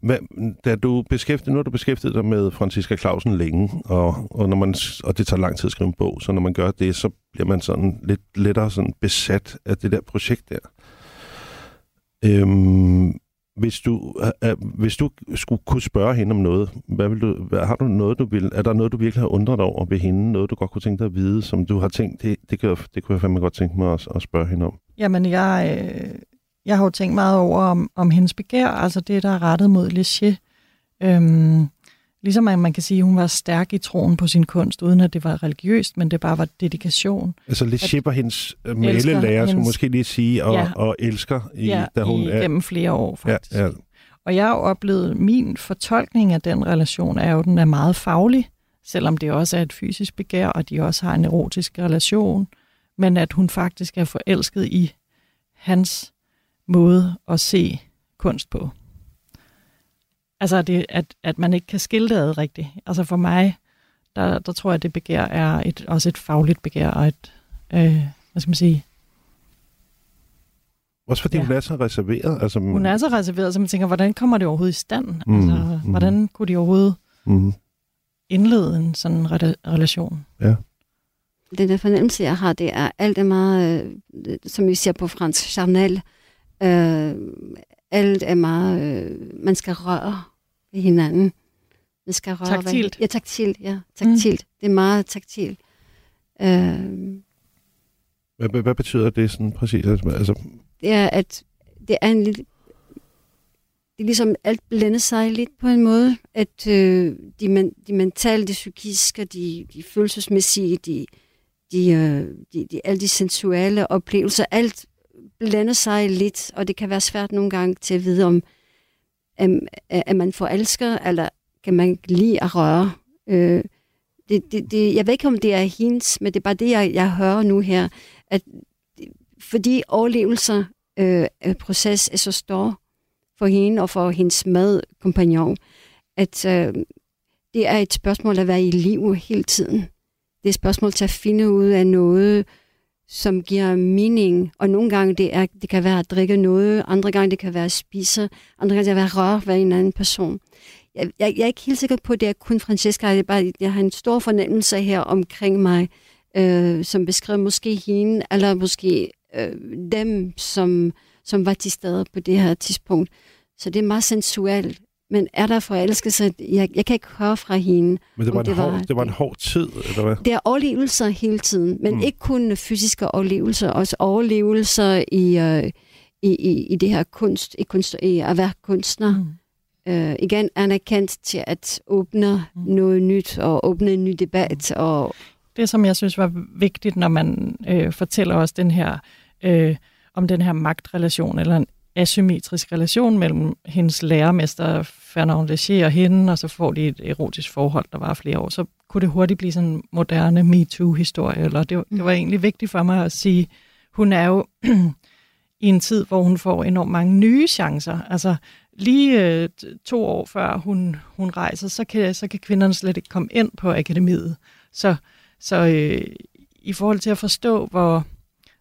Hvad, da du beskæftiget, nu har du beskæftiget dig med Franziska Clausen længe, og, og, når man, og det tager lang tid at skrive en bog, så når man gør det, så bliver man sådan lidt lettere sådan besat af det der projekt der. Øhm, hvis du, øh, hvis du skulle kunne spørge hende om noget, hvad vil du, hvad, har du noget, du vil, er der noget, du virkelig har undret over ved hende? Noget, du godt kunne tænke dig at vide, som du har tænkt, det, det, kan, det kunne jeg fandme godt tænke mig at, at spørge hende om? Jamen, jeg, øh, jeg har jo tænkt meget over om, om hendes begær, altså det, der er rettet mod Léger. Øhm, ligesom at man kan sige, at hun var stærk i troen på sin kunst, uden at det var religiøst, men det bare var dedikation. Altså Léger var hendes øh, malelærer, som måske lige sige, og, ja, og elsker, i, ja, da hun er... gennem flere år faktisk. Ja, ja. Og jeg har jo oplevet, min fortolkning af den relation er jo, den er meget faglig, selvom det også er et fysisk begær, og de også har en erotisk relation, men at hun faktisk er forelsket i hans måde at se kunst på. Altså, det, at, at man ikke kan skille det ad rigtigt. Altså for mig, der, der tror jeg, at det begær er et, også et fagligt begær, og et, øh, hvad skal man sige, også fordi ja. hun er så reserveret. Altså, hun er så reserveret, så man tænker, hvordan kommer det overhovedet i stand? Mm, altså, mm. hvordan kunne de overhovedet mm. indlede en sådan re- relation? Ja. Den der fornemmelse, jeg har, det er alt er meget, øh, som vi ser på fransk, charnel. Øh, alt er meget, øh, man skal røre ved hinanden. Man skal røre taktilt? Ved, ja, taktilt, ja. Taktilt. Mm. Det er meget taktilt. Øh, hvad, hvad, betyder det sådan præcis? Altså, det er, at det er en lille... Det er ligesom alt blænder sig lidt på en måde, at øh, de, men, de mentale, de psykiske, de, de følelsesmæssige, de, de, øh, de, de, alle de sensuelle oplevelser, alt blander sig lidt, og det kan være svært nogle gange til at vide, om at, at øh, man forelsker, eller kan man lide at røre. Øh, det, det, det, jeg ved ikke, om det er hendes, men det er bare det, jeg, jeg hører nu her, at fordi overlevelser øh, proces er så stor for hende og for hendes medkompagnon, at øh, det er et spørgsmål at være i liv hele tiden. Det er et spørgsmål til at finde ud af noget, som giver mening. Og nogle gange det, er, det kan være at drikke noget, andre gange det kan være at spise, andre gange det kan være at røre ved en anden person. Jeg, jeg, jeg er ikke helt sikker på, at det er kun Francesca. Jeg, bare, jeg har en stor fornemmelse her omkring mig, øh, som beskriver måske hende, eller måske øh, dem, som, som var til stede på det her tidspunkt. Så det er meget sensuelt. Men er der forelskelse? Jeg, jeg kan ikke høre fra hende. Men det var, en, det var, hård, det var en hård tid, eller hvad? Det er overlevelser hele tiden, men mm. ikke kun fysiske overlevelser, også overlevelser i, uh, i, i, i det her kunst, i, kunst, i at være kunstner. Mm. Uh, igen anerkendt til at åbne mm. noget nyt, og åbne en ny debat. Mm. Og... Det, som jeg synes var vigtigt, når man øh, fortæller os den her øh, om den her magtrelation, eller en asymmetrisk relation mellem hendes lærermester Fernand Léger og hende, og så får de et erotisk forhold, der var flere år. Så kunne det hurtigt blive sådan en moderne MeToo-historie, eller det, det var egentlig vigtigt for mig at sige, hun er jo i en tid, hvor hun får enormt mange nye chancer. Altså lige øh, to år før hun, hun rejser, så kan, så kan kvinderne slet ikke komme ind på akademiet. Så, så øh, i forhold til at forstå, hvor,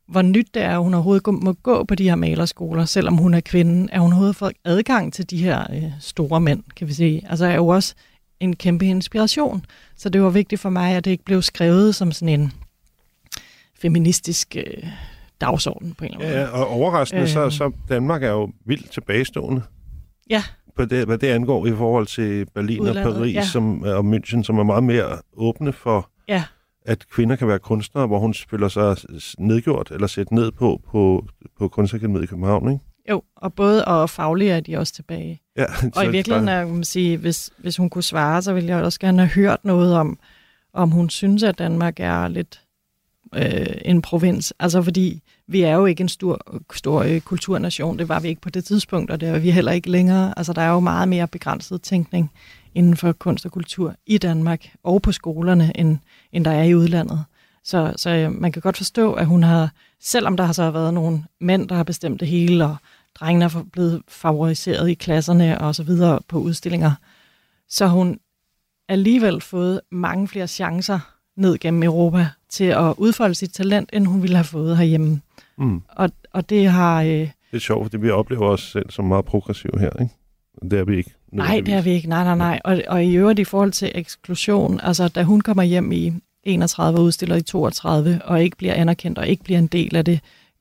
hvor nyt det er, at hun overhovedet må gå på de her malerskoler, selvom hun er kvinde, at hun overhovedet fået adgang til de her øh, store mænd, kan vi sige. Altså er jo også en kæmpe inspiration. Så det var vigtigt for mig, at det ikke blev skrevet som sådan en feministisk øh, dagsorden på en eller anden måde. Ja, og overraskende, øh, så, så Danmark er jo vildt tilbagestående. Ja. På det, hvad det angår i forhold til Berlin Udlandet, og Paris ja. som, og München, som er meget mere åbne for ja at kvinder kan være kunstnere, hvor hun føler sig nedgjort eller sæt ned på på, på Kunstakademiet i København, ikke? Jo, og både og faglige er de også tilbage. Ja, og i virkeligheden, bare... man sige, hvis, hvis hun kunne svare, så ville jeg også gerne have hørt noget om, om hun synes, at Danmark er lidt øh, en provins. Altså fordi vi er jo ikke en stor, stor øh, kulturnation, det var vi ikke på det tidspunkt, og det er vi heller ikke længere. Altså der er jo meget mere begrænset tænkning inden for kunst og kultur i Danmark og på skolerne, end, end der er i udlandet. Så, så øh, man kan godt forstå, at hun har, selvom der har så været nogle mænd, der har bestemt det hele, og drengene er blevet favoriseret i klasserne og så videre på udstillinger, så hun alligevel fået mange flere chancer ned gennem Europa til at udfolde sit talent, end hun ville have fået herhjemme. Mm. Og, og det har... Øh, Det er sjovt, fordi vi oplever os selv som meget progressive her, ikke? Det er vi ikke. Nej, det er vi ikke. Nej, nej, nej. Og, og i øvrigt i forhold til eksklusion, altså da hun kommer hjem i 31 og udstiller i 32, og ikke bliver anerkendt og ikke bliver en del af det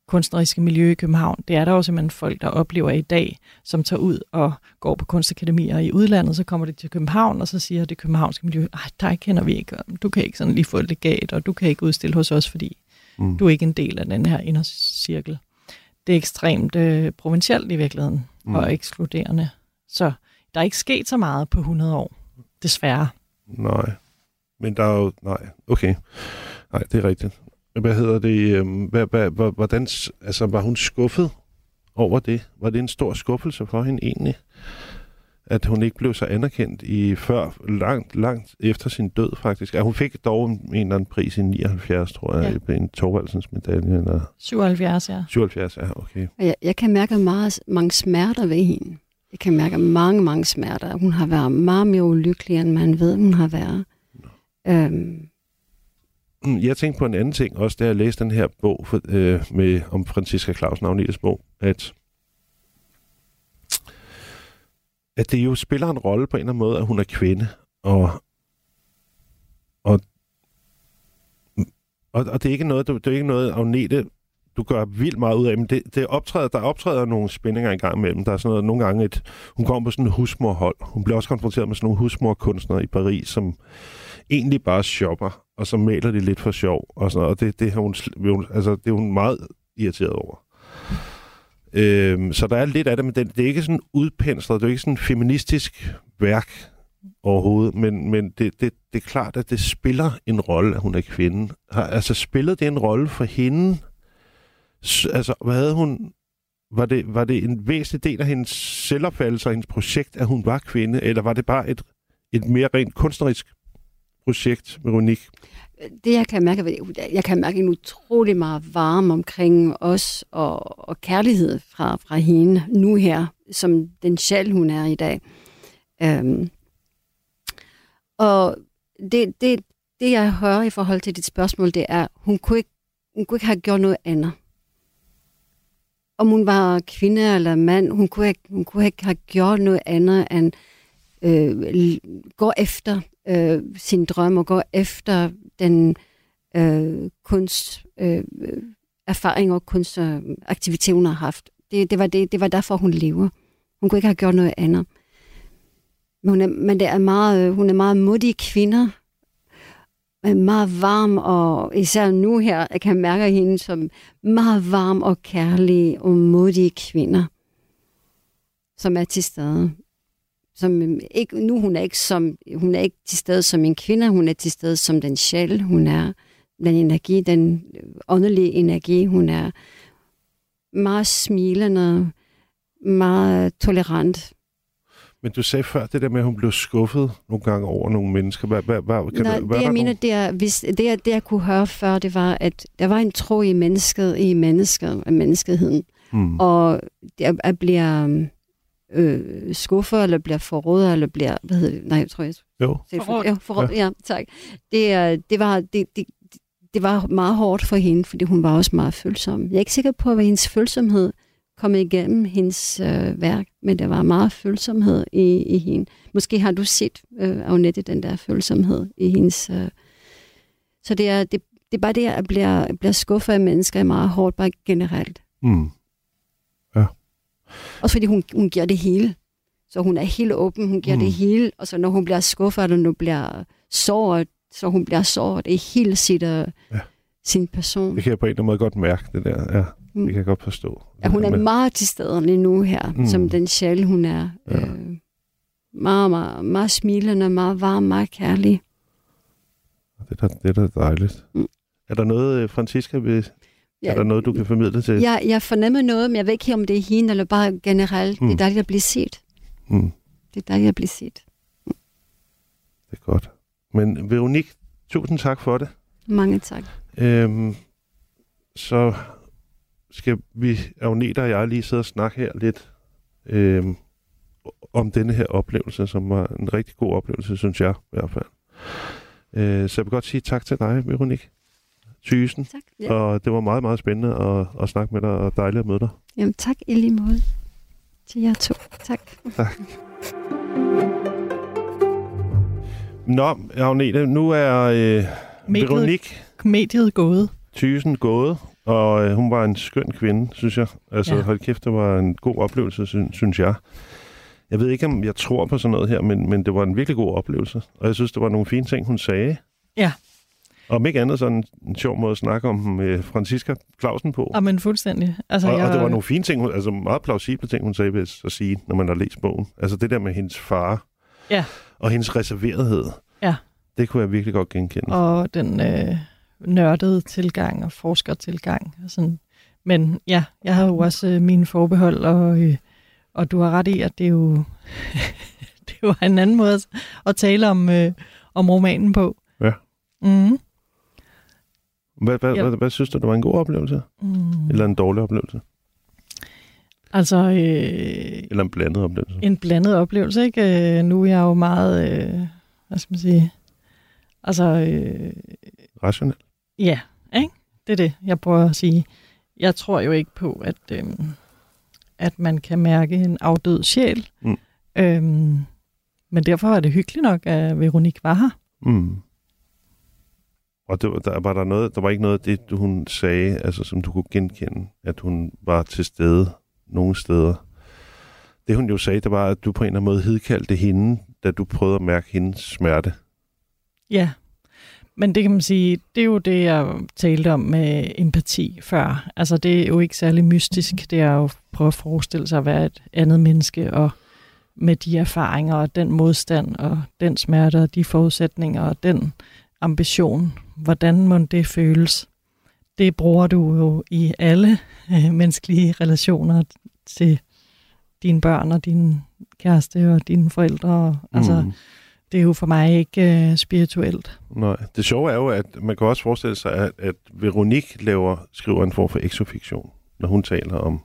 kunstneriske miljø i København. Det er der jo simpelthen folk, der oplever i dag, som tager ud og går på kunstakademier i udlandet, så kommer de til København, og så siger det københavnske miljø, nej, dig kender vi ikke, du kan ikke sådan lige få et legat, og du kan ikke udstille hos os, fordi mm. du er ikke en del af den her indercirkel. Det er ekstremt øh, provincielt i virkeligheden, mm. og ekskluderende. Så der er ikke sket så meget på 100 år, desværre. Nej, men der er jo... Nej, okay. Nej, det er rigtigt. Hvad hedder det? Øhm, hvad, hvad, hvad, hvordan, altså, var hun skuffet over det? Var det en stor skuffelse for hende egentlig? At hun ikke blev så anerkendt i før, langt, langt efter sin død faktisk. At hun fik dog en, en eller anden pris i 79, tror jeg, ja. en Torvaldsens medalje. Eller... 77, ja. 77, ja, okay. Jeg, jeg kan mærke meget, mange smerter ved hende. Jeg kan mærke mange, mange smerter. Hun har været meget mere ulykkelig, end man ved, hun har været. Øhm. Mm, jeg tænkte på en anden ting, også da jeg læste den her bog for, øh, med, om Franziska Clausen Agnetes bog, at, at det jo spiller en rolle på en eller anden måde, at hun er kvinde, og, og, og, og det er ikke noget, det er ikke noget Agnete du gør vildt meget ud af, men det, det optræder, der optræder nogle spændinger i gang imellem. Der er sådan noget, nogle gange, et, hun kommer på sådan et husmorhold. Hun bliver også konfronteret med sådan nogle husmorkunstnere i Paris, som egentlig bare shopper, og så maler de lidt for sjov. Og, sådan noget. og det, det, har hun, altså, det er hun meget irriteret over. Øhm, så der er lidt af det, men det, det er ikke sådan udpenslet, det er ikke sådan feministisk værk overhovedet, men, men det, det, det er klart, at det spiller en rolle, at hun er kvinde. Har, altså spillet det en rolle for hende, altså, hvad havde hun... Var det, var det en væsentlig del af hendes selvopfattelse og hendes projekt, at hun var kvinde, eller var det bare et, et mere rent kunstnerisk projekt, Veronique? Det, jeg kan mærke, jeg kan mærke en utrolig meget varme omkring os og, og kærlighed fra, fra hende nu her, som den sjæl, hun er i dag. Øhm. og det, det, det, jeg hører i forhold til dit spørgsmål, det er, hun kunne ikke, hun kunne ikke have gjort noget andet om hun var kvinde eller mand, hun kunne ikke, hun kunne ikke have gjort noget andet end øh, gå efter øh, sin drøm og gå efter den øh, kunst øh, erfaring og kunstaktivitet, hun har haft. Det, det, var det, det var derfor, hun lever. Hun kunne ikke have gjort noget andet. Men, hun er, men det er meget, øh, hun er meget modig kvinder, Øh, meget varm, og især nu her, jeg kan mærke hende som meget varm og kærlig og modige kvinder, som er til stede. Som øh, ikke, nu hun er ikke som, hun er ikke til stede som en kvinde, hun er til stede som den sjæl, hun er. Den energi, den åndelige energi, hun er. Meget smilende, meget tolerant, men du sagde før det der med, at hun blev skuffet nogle gange over nogle mennesker. Hvad, hvad, hvad, kan Nej, du, hvad det jeg mener, det, er, hvis, det, jeg, det jeg kunne høre før, det var, at der var en tro i mennesket, i mennesket, af menneskeheden. Hmm. Og det at bliver øh, skuffet, eller bliver forrådet, eller bliver, hvad hedder det? Nej, jeg tror, jeg... Jo. Forrådt. Ja, forrådt, ja. ja, tak. Det, det, var, det, det, det var meget hårdt for hende, fordi hun var også meget følsom. Jeg er ikke sikker på, hvad hendes følsomhed kommet igennem hendes øh, værk, men der var meget følsomhed i, i hende. Måske har du set, øh, Agnette, den der følsomhed i hendes... Øh. Så det er, det, det er bare det, at bliver, bliver skuffet af mennesker er meget hårdt, bare generelt. Mm. Ja. Også fordi hun, hun giver det hele. Så hun er helt åben, hun giver mm. det hele, og så når hun bliver skuffet, eller når hun bliver såret, så hun bliver såret i hele sit, uh, ja. sin person. Det kan jeg på en eller anden måde godt mærke, det der. Ja. Mm. Det kan jeg godt forstå. Ja, hun er med. meget til stede lige nu her, mm. som den sjæl, hun er. Ja. Øh, meget, meget, meget smilende, meget varm, meget kærlig. Det er da, det er da dejligt. Mm. Er der noget, øh, Francisca, vil, ja, er der noget, du kan formidle til? Ja, jeg fornemmer noget, men jeg ved ikke, om det er hende, eller bare generelt. Mm. Det er dejligt at blive set. Mm. Det er dejligt at blive set. Mm. Det er godt. Men Veronique, tusind tak for det. Mange tak. Øhm, så skal vi, Agneta og jeg, lige sidde og snakke her lidt øh, om denne her oplevelse, som var en rigtig god oplevelse, synes jeg i hvert fald. Øh, så jeg vil godt sige tak til dig, Veronique. Thysen. Tak. Ja. Og det var meget, meget spændende at, at snakke med dig, og dejligt at møde dig. Jamen, tak i lige måde til jer to. Tak. Nå, Agnete, nu er øh, Mediet- Veronique Mediet gået. Thysen gået, og øh, hun var en skøn kvinde, synes jeg. Altså, ja. Ja. hold kæft, det var en god oplevelse, synes, synes jeg. Jeg ved ikke, om jeg tror på sådan noget her, men, men det var en virkelig god oplevelse. Og jeg synes, det var nogle fine ting, hun sagde. Ja. Og om ikke andet, sådan en sjov måde at snakke om med Franziska Clausen på. Og men fuldstændig. Altså, og, jeg, og det var nogle fine ting, hun, altså meget plausible ting, hun sagde, jeg så sige, når man har læst bogen. Altså det der med hendes far. Ja. Og hendes reserverethed. Ja. Det kunne jeg virkelig godt genkende. Og den øh, nørdede tilgang og forskertilgang. Og sådan. Men ja, jeg har jo også øh, mine forbehold, og, øh, og du har ret i, at det er jo, det er jo en anden måde at, at tale om, øh, om romanen på. Ja. Mm. Hvad, hvad, Ja. hvad, hvad synes du, det var en god oplevelse? Mm. Eller en dårlig oplevelse? Altså, øh, Eller en blandet oplevelse? en blandet oplevelse, ikke? Øh, nu er jeg jo meget, øh, hvad skal man sige, altså, øh, Rationel? Ja, ikke? Det er det, jeg prøver at sige. Jeg tror jo ikke på, at, øh, at man kan mærke en afdød sjæl. Mm. Øhm, men derfor var det hyggeligt nok, at Veronique var her. Mm. Og det, var- der, var der, noget, der var ikke noget af det, hun sagde, altså, som du kunne genkende, at hun var til stede nogle steder. Det hun jo sagde, det var, at du på en eller anden måde hedkaldte hende, da du prøvede at mærke hendes smerte. Ja, men det kan man sige, det er jo det, jeg talte om med empati før. Altså det er jo ikke særlig mystisk, det er jo at prøve at forestille sig at være et andet menneske, og med de erfaringer og den modstand og den smerte og de forudsætninger og den ambition, hvordan må det føles? Det bruger du jo i alle øh, menneskelige relationer til dine børn og din kæreste og dine forældre. Altså, Mm. Det er jo for mig ikke øh, spirituelt. Nej. Det sjove er jo, at man kan også forestille sig, at, at Veronique laver, skriver en form for exofiktion, når hun taler om,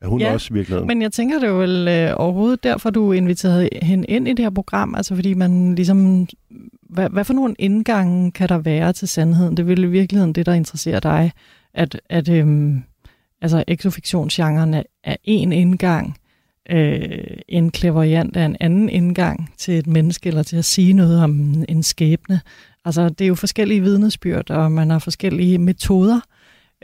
at hun Ja, også i virkeligheden... Men jeg tænker, det er vel øh, overhovedet derfor, du inviterede hende ind i det her program, altså fordi man ligesom, hvad, hvad for nogle indgange kan der være til sandheden? Det er vel i virkeligheden det, der interesserer dig, at, at øhm, altså exofiktionsgenren er, er en indgang, øh, en klaverjant er en anden indgang til et menneske, eller til at sige noget om en skæbne. Altså, det er jo forskellige vidnesbyrd, og man har forskellige metoder,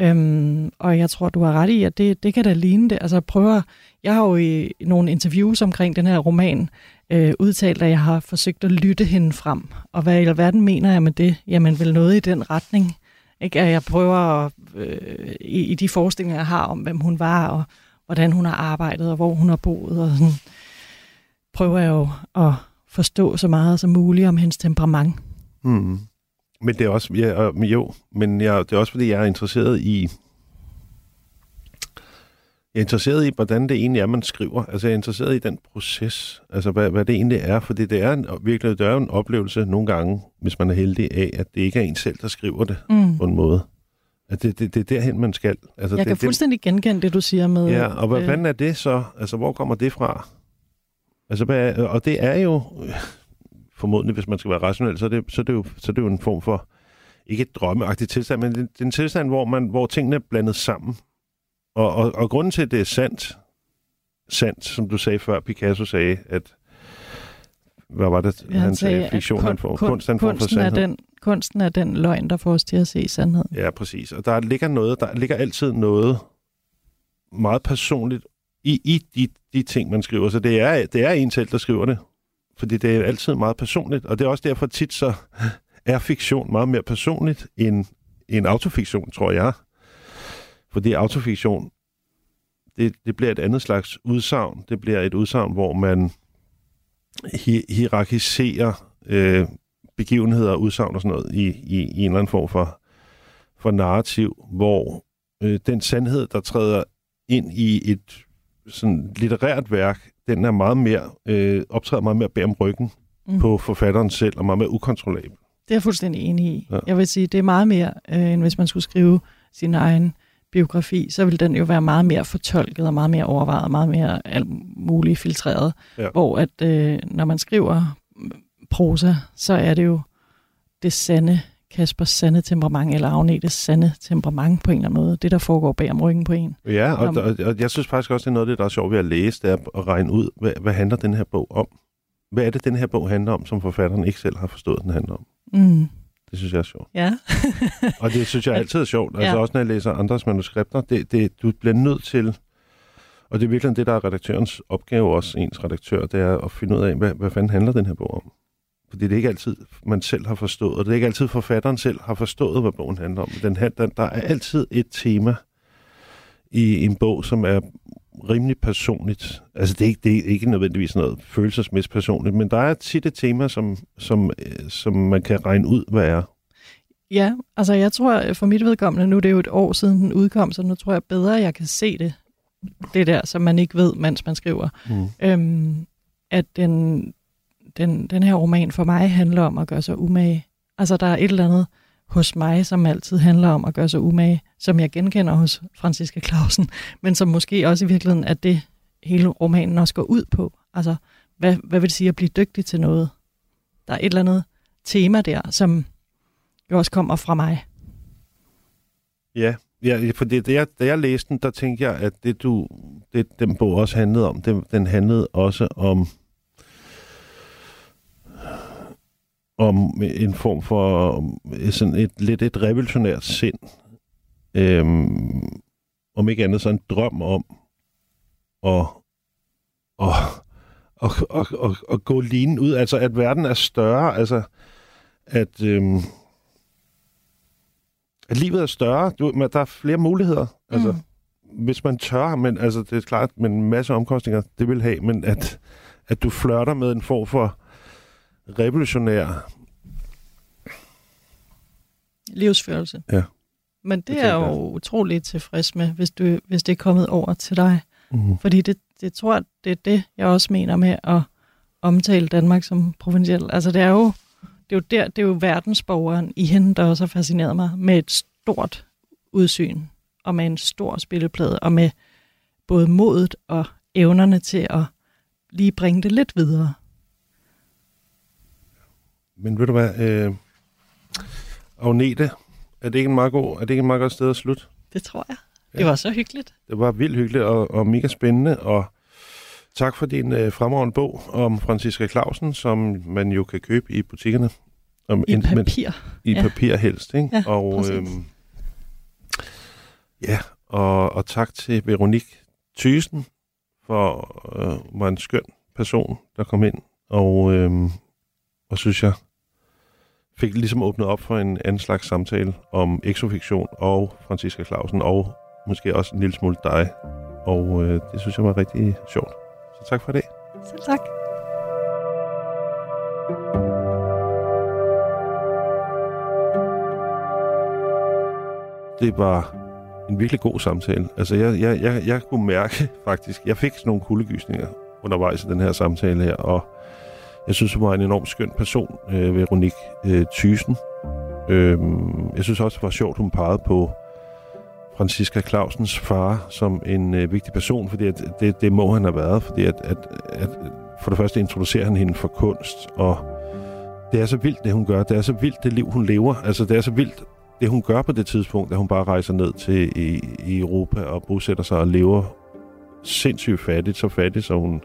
Øhm, og jeg tror, du har ret i, at det, det kan da ligne det. Altså prøver, jeg har jo i nogle interviews omkring den her roman øh, udtalt, at jeg har forsøgt at lytte hende frem. Og hvad i alverden mener jeg med det? Jamen vel noget i den retning. Ikke? At jeg prøver at, øh, i, i de forestillinger, jeg har om, hvem hun var, og hvordan hun har arbejdet, og hvor hun har boet, og sådan, prøver jeg jo at forstå så meget som muligt om hendes temperament. Mm. Men det er også, ja, jo, men jeg, det er også fordi, jeg er interesseret i, jeg er interesseret i, hvordan det egentlig er, man skriver. Altså, jeg er interesseret i den proces, altså, hvad, hvad det egentlig er, fordi det er en, virkelig, det er jo en oplevelse nogle gange, hvis man er heldig af, at det ikke er en selv, der skriver det Mm. på en måde. At det, det, det er derhen, man skal. Altså, Jeg det, kan fuldstændig genkende det, du siger med... Ja, og hvad øh, fanden er det så? Altså, hvor kommer det fra? Altså, hvad og det er jo, øh, formodentlig, hvis man skal være rationel, så er det, så er det, jo, så er det jo en form for, ikke et drømmeagtigt tilstand, men det, det er en tilstand, hvor, man, hvor tingene er blandet sammen. Og, og, og grunden til, at det er sandt, sandt, som du sagde før, Picasso sagde, at hvad var det, Ja, han sagde, at fiktion en form, kun- kunst en form for kunsten, er sandhed. den, kunsten er den løgn, der får os til at se sandheden. Ja, præcis. Og der ligger noget, der ligger altid noget meget personligt i, i de, de ting, man skriver. Så det er, det er en selv, der skriver det. Fordi det er altid meget personligt. Og det er også derfor tit så er fiktion meget mere personligt end, end autofiktion, tror jeg. Fordi autofiktion, det, det bliver et andet slags udsagn. Det bliver et udsagn, hvor man hi- hierarkiserer øh, begivenheder og udsagn og sådan noget i, i, i en eller anden form for, for narrativ, hvor øh, den sandhed, der træder ind i et sådan litterært værk, den er meget mere, øh, optræder meget mere bag om ryggen Mm. på forfatteren selv, og meget mere ukontrollabel. Det er jeg fuldstændig enig i. Ja. Jeg vil sige, det er meget mere, øh, end hvis man skulle skrive sin egen biografi, så vil den jo være meget mere fortolket og meget mere overvejet, meget mere alt muligt filtreret. Ja. Hvor at øh, når man skriver prosa, så er det jo det sande Kaspers sande temperament, eller Agnetes sande temperament på en eller anden måde. Det, der foregår bag om ryggen på en. Ja, og, og, og jeg synes faktisk også, det er noget det, der er sjovt ved at læse, det er at regne ud, hvad, hvad handler den her bog om? Hvad er det, den her bog handler om, som forfatteren ikke selv har forstået, den handler om? Mm. Det synes jeg er sjovt. Ja. Og det synes jeg altid er sjovt. Altså Ja. også når jeg læser andres manuskripter. Det, det, du bliver nødt til... Og det er virkelig det, der er redaktørens opgave også, ens redaktør, det er at finde ud af, hvad, hvad fanden handler den her bog om? Fordi det er ikke altid, man selv har forstået, og det er ikke altid, forfatteren selv har forstået, hvad bogen handler om. Den, han- der, der er altid et tema i en bog, som er rimelig personligt. Altså, det er ikke, det er ikke nødvendigvis noget følelsesmæssigt personligt, men der er tit et tema, som, som, øh, som man kan regne ud, hvad er. Ja, altså jeg tror for mit vedkommende, nu er det jo et år siden den udkom, så nu tror jeg bedre, jeg kan se det. Det der, som man ikke ved, mens man skriver. Mm. Øhm, at den, den, den her roman for mig handler om at gøre sig umage. Altså der er et eller andet hos mig, som altid handler om at gøre sig umage, som jeg genkender hos Franziska Clausen, men som måske også i virkeligheden er det, hele romanen også går ud på. Altså, hvad, hvad vil det sige at blive dygtig til noget? Der er et eller andet tema der, som jo også kommer fra mig. Ja, ja for det, det jeg, da jeg læste den, der tænkte jeg, at det du, det, den bog også handlede om, den, den handlede også om om en form for sådan et lidt et revolutionært sind. Øhm, om ikke andet så en drøm om at, at, at, at, at, at gå linen ud. Altså at verden er større. Altså at, øhm, at livet er større. Du, men der er flere muligheder. Altså, Mm. hvis man tør, men altså, det er klart, men en masse omkostninger, det vil have, men at, at du flørter med en form for revolutionær... livsførelse. Ja. Men det, Det er jo utroligt tilfreds med, hvis, du, hvis det er kommet over til dig. Mm. Fordi det, det tror jeg, det er det, jeg også mener med at omtale Danmark som provinciel. Altså det er jo, det er jo, der, det er jo verdensborgeren i hende, der også har fascineret mig, med et stort udsyn, og med en stor spilleplade, og med både modet og evnerne til at lige bringe det lidt videre. Men ved du hvad, øh, Agnete, er det ikke en meget god, er det ikke en meget godt sted at slutte? Det tror jeg. Ja. Det var så hyggeligt. Det var vildt hyggeligt og, og mega spændende, og tak for din øh, fremragende bog om Franziska Clausen, som man jo kan købe i butikkerne. Om, I enten- men- papir. I Ja. papir helst, ikke? Ja, og, præcis. øhm, ja, og, og tak til Veronique Thysen for øh, var en skøn person, der kom ind, og, øhm, og synes jeg fik ligesom åbnet op for en anden slags samtale om exofiktion og Franziska Clausen, og måske også en lille smule dig. Og øh, det synes jeg var rigtig sjovt. Så tak for det. Selv tak. det var en virkelig god samtale. Altså, jeg, jeg, jeg, jeg kunne mærke faktisk, jeg fik sådan nogle kuldegysninger undervejs i den her samtale her, og jeg synes, hun var en enormt skøn person, øh, Veronique øh, Thysen. Øh, jeg synes også, det var sjovt, hun pegede på Franziska Clausens far som en øh, vigtig person, fordi at det, det må han have været, fordi at, at, at for det første introducerer han hende for kunst, og det er så vildt, det hun gør. Det er så vildt, det liv, hun lever. Altså, det er så vildt, det hun gør på det tidspunkt, at hun bare rejser ned til i, i Europa og bosætter sig og lever sindssygt fattigt, så fattigt, så hun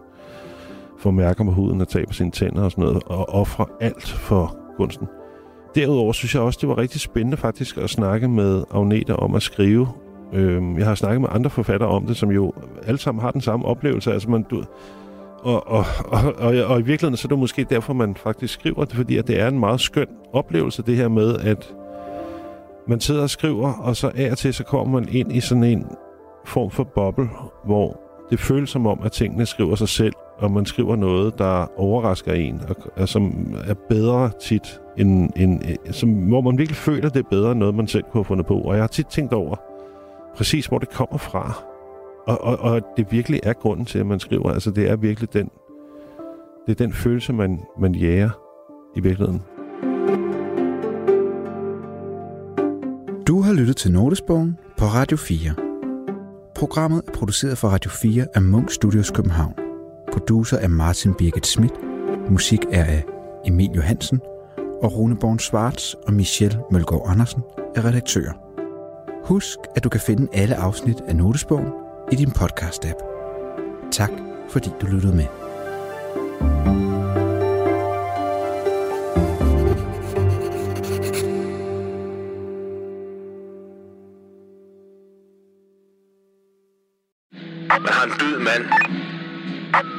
får mærker på huden og taber sine tænder og sådan noget, og offrer alt for kunsten. Derudover synes jeg også, det var rigtig spændende faktisk at snakke med Agneta om at skrive. Øhm, jeg har snakket med andre forfattere om det, som jo alle sammen har den samme oplevelse. Altså man, du, og, og, og, og, og i virkeligheden så er det måske derfor, man faktisk skriver det, fordi at det er en meget skøn oplevelse, det her med, at man sidder og skriver, og så af og til, så kommer man ind i sådan en form for boble, hvor det føles som om, at tingene skriver sig selv, og man skriver noget, der overrasker en, og, og som er bedre tit, end, end, øh, som, hvor man virkelig føler, det er bedre end noget, man selv kunne have fundet på. Og jeg har tit tænkt over, præcis hvor det kommer fra, og, og, og det virkelig er grunden til, at man skriver. Altså, det er virkelig den, det er den følelse, man, man jager i virkeligheden. Du har lyttet til Notesbogen på Radio 4. Programmet er produceret for Radio 4 af Munk Studios København. Producer er Martin Birgit Schmidt. Musik er af Emil Johansen. og Rune Born Schwartz og Michelle Mølgaard Andersen er redaktører. Husk, at du kan finde alle afsnit af Notesbogen i din podcast-app. Tak, fordi du lyttede med. Man har en død mand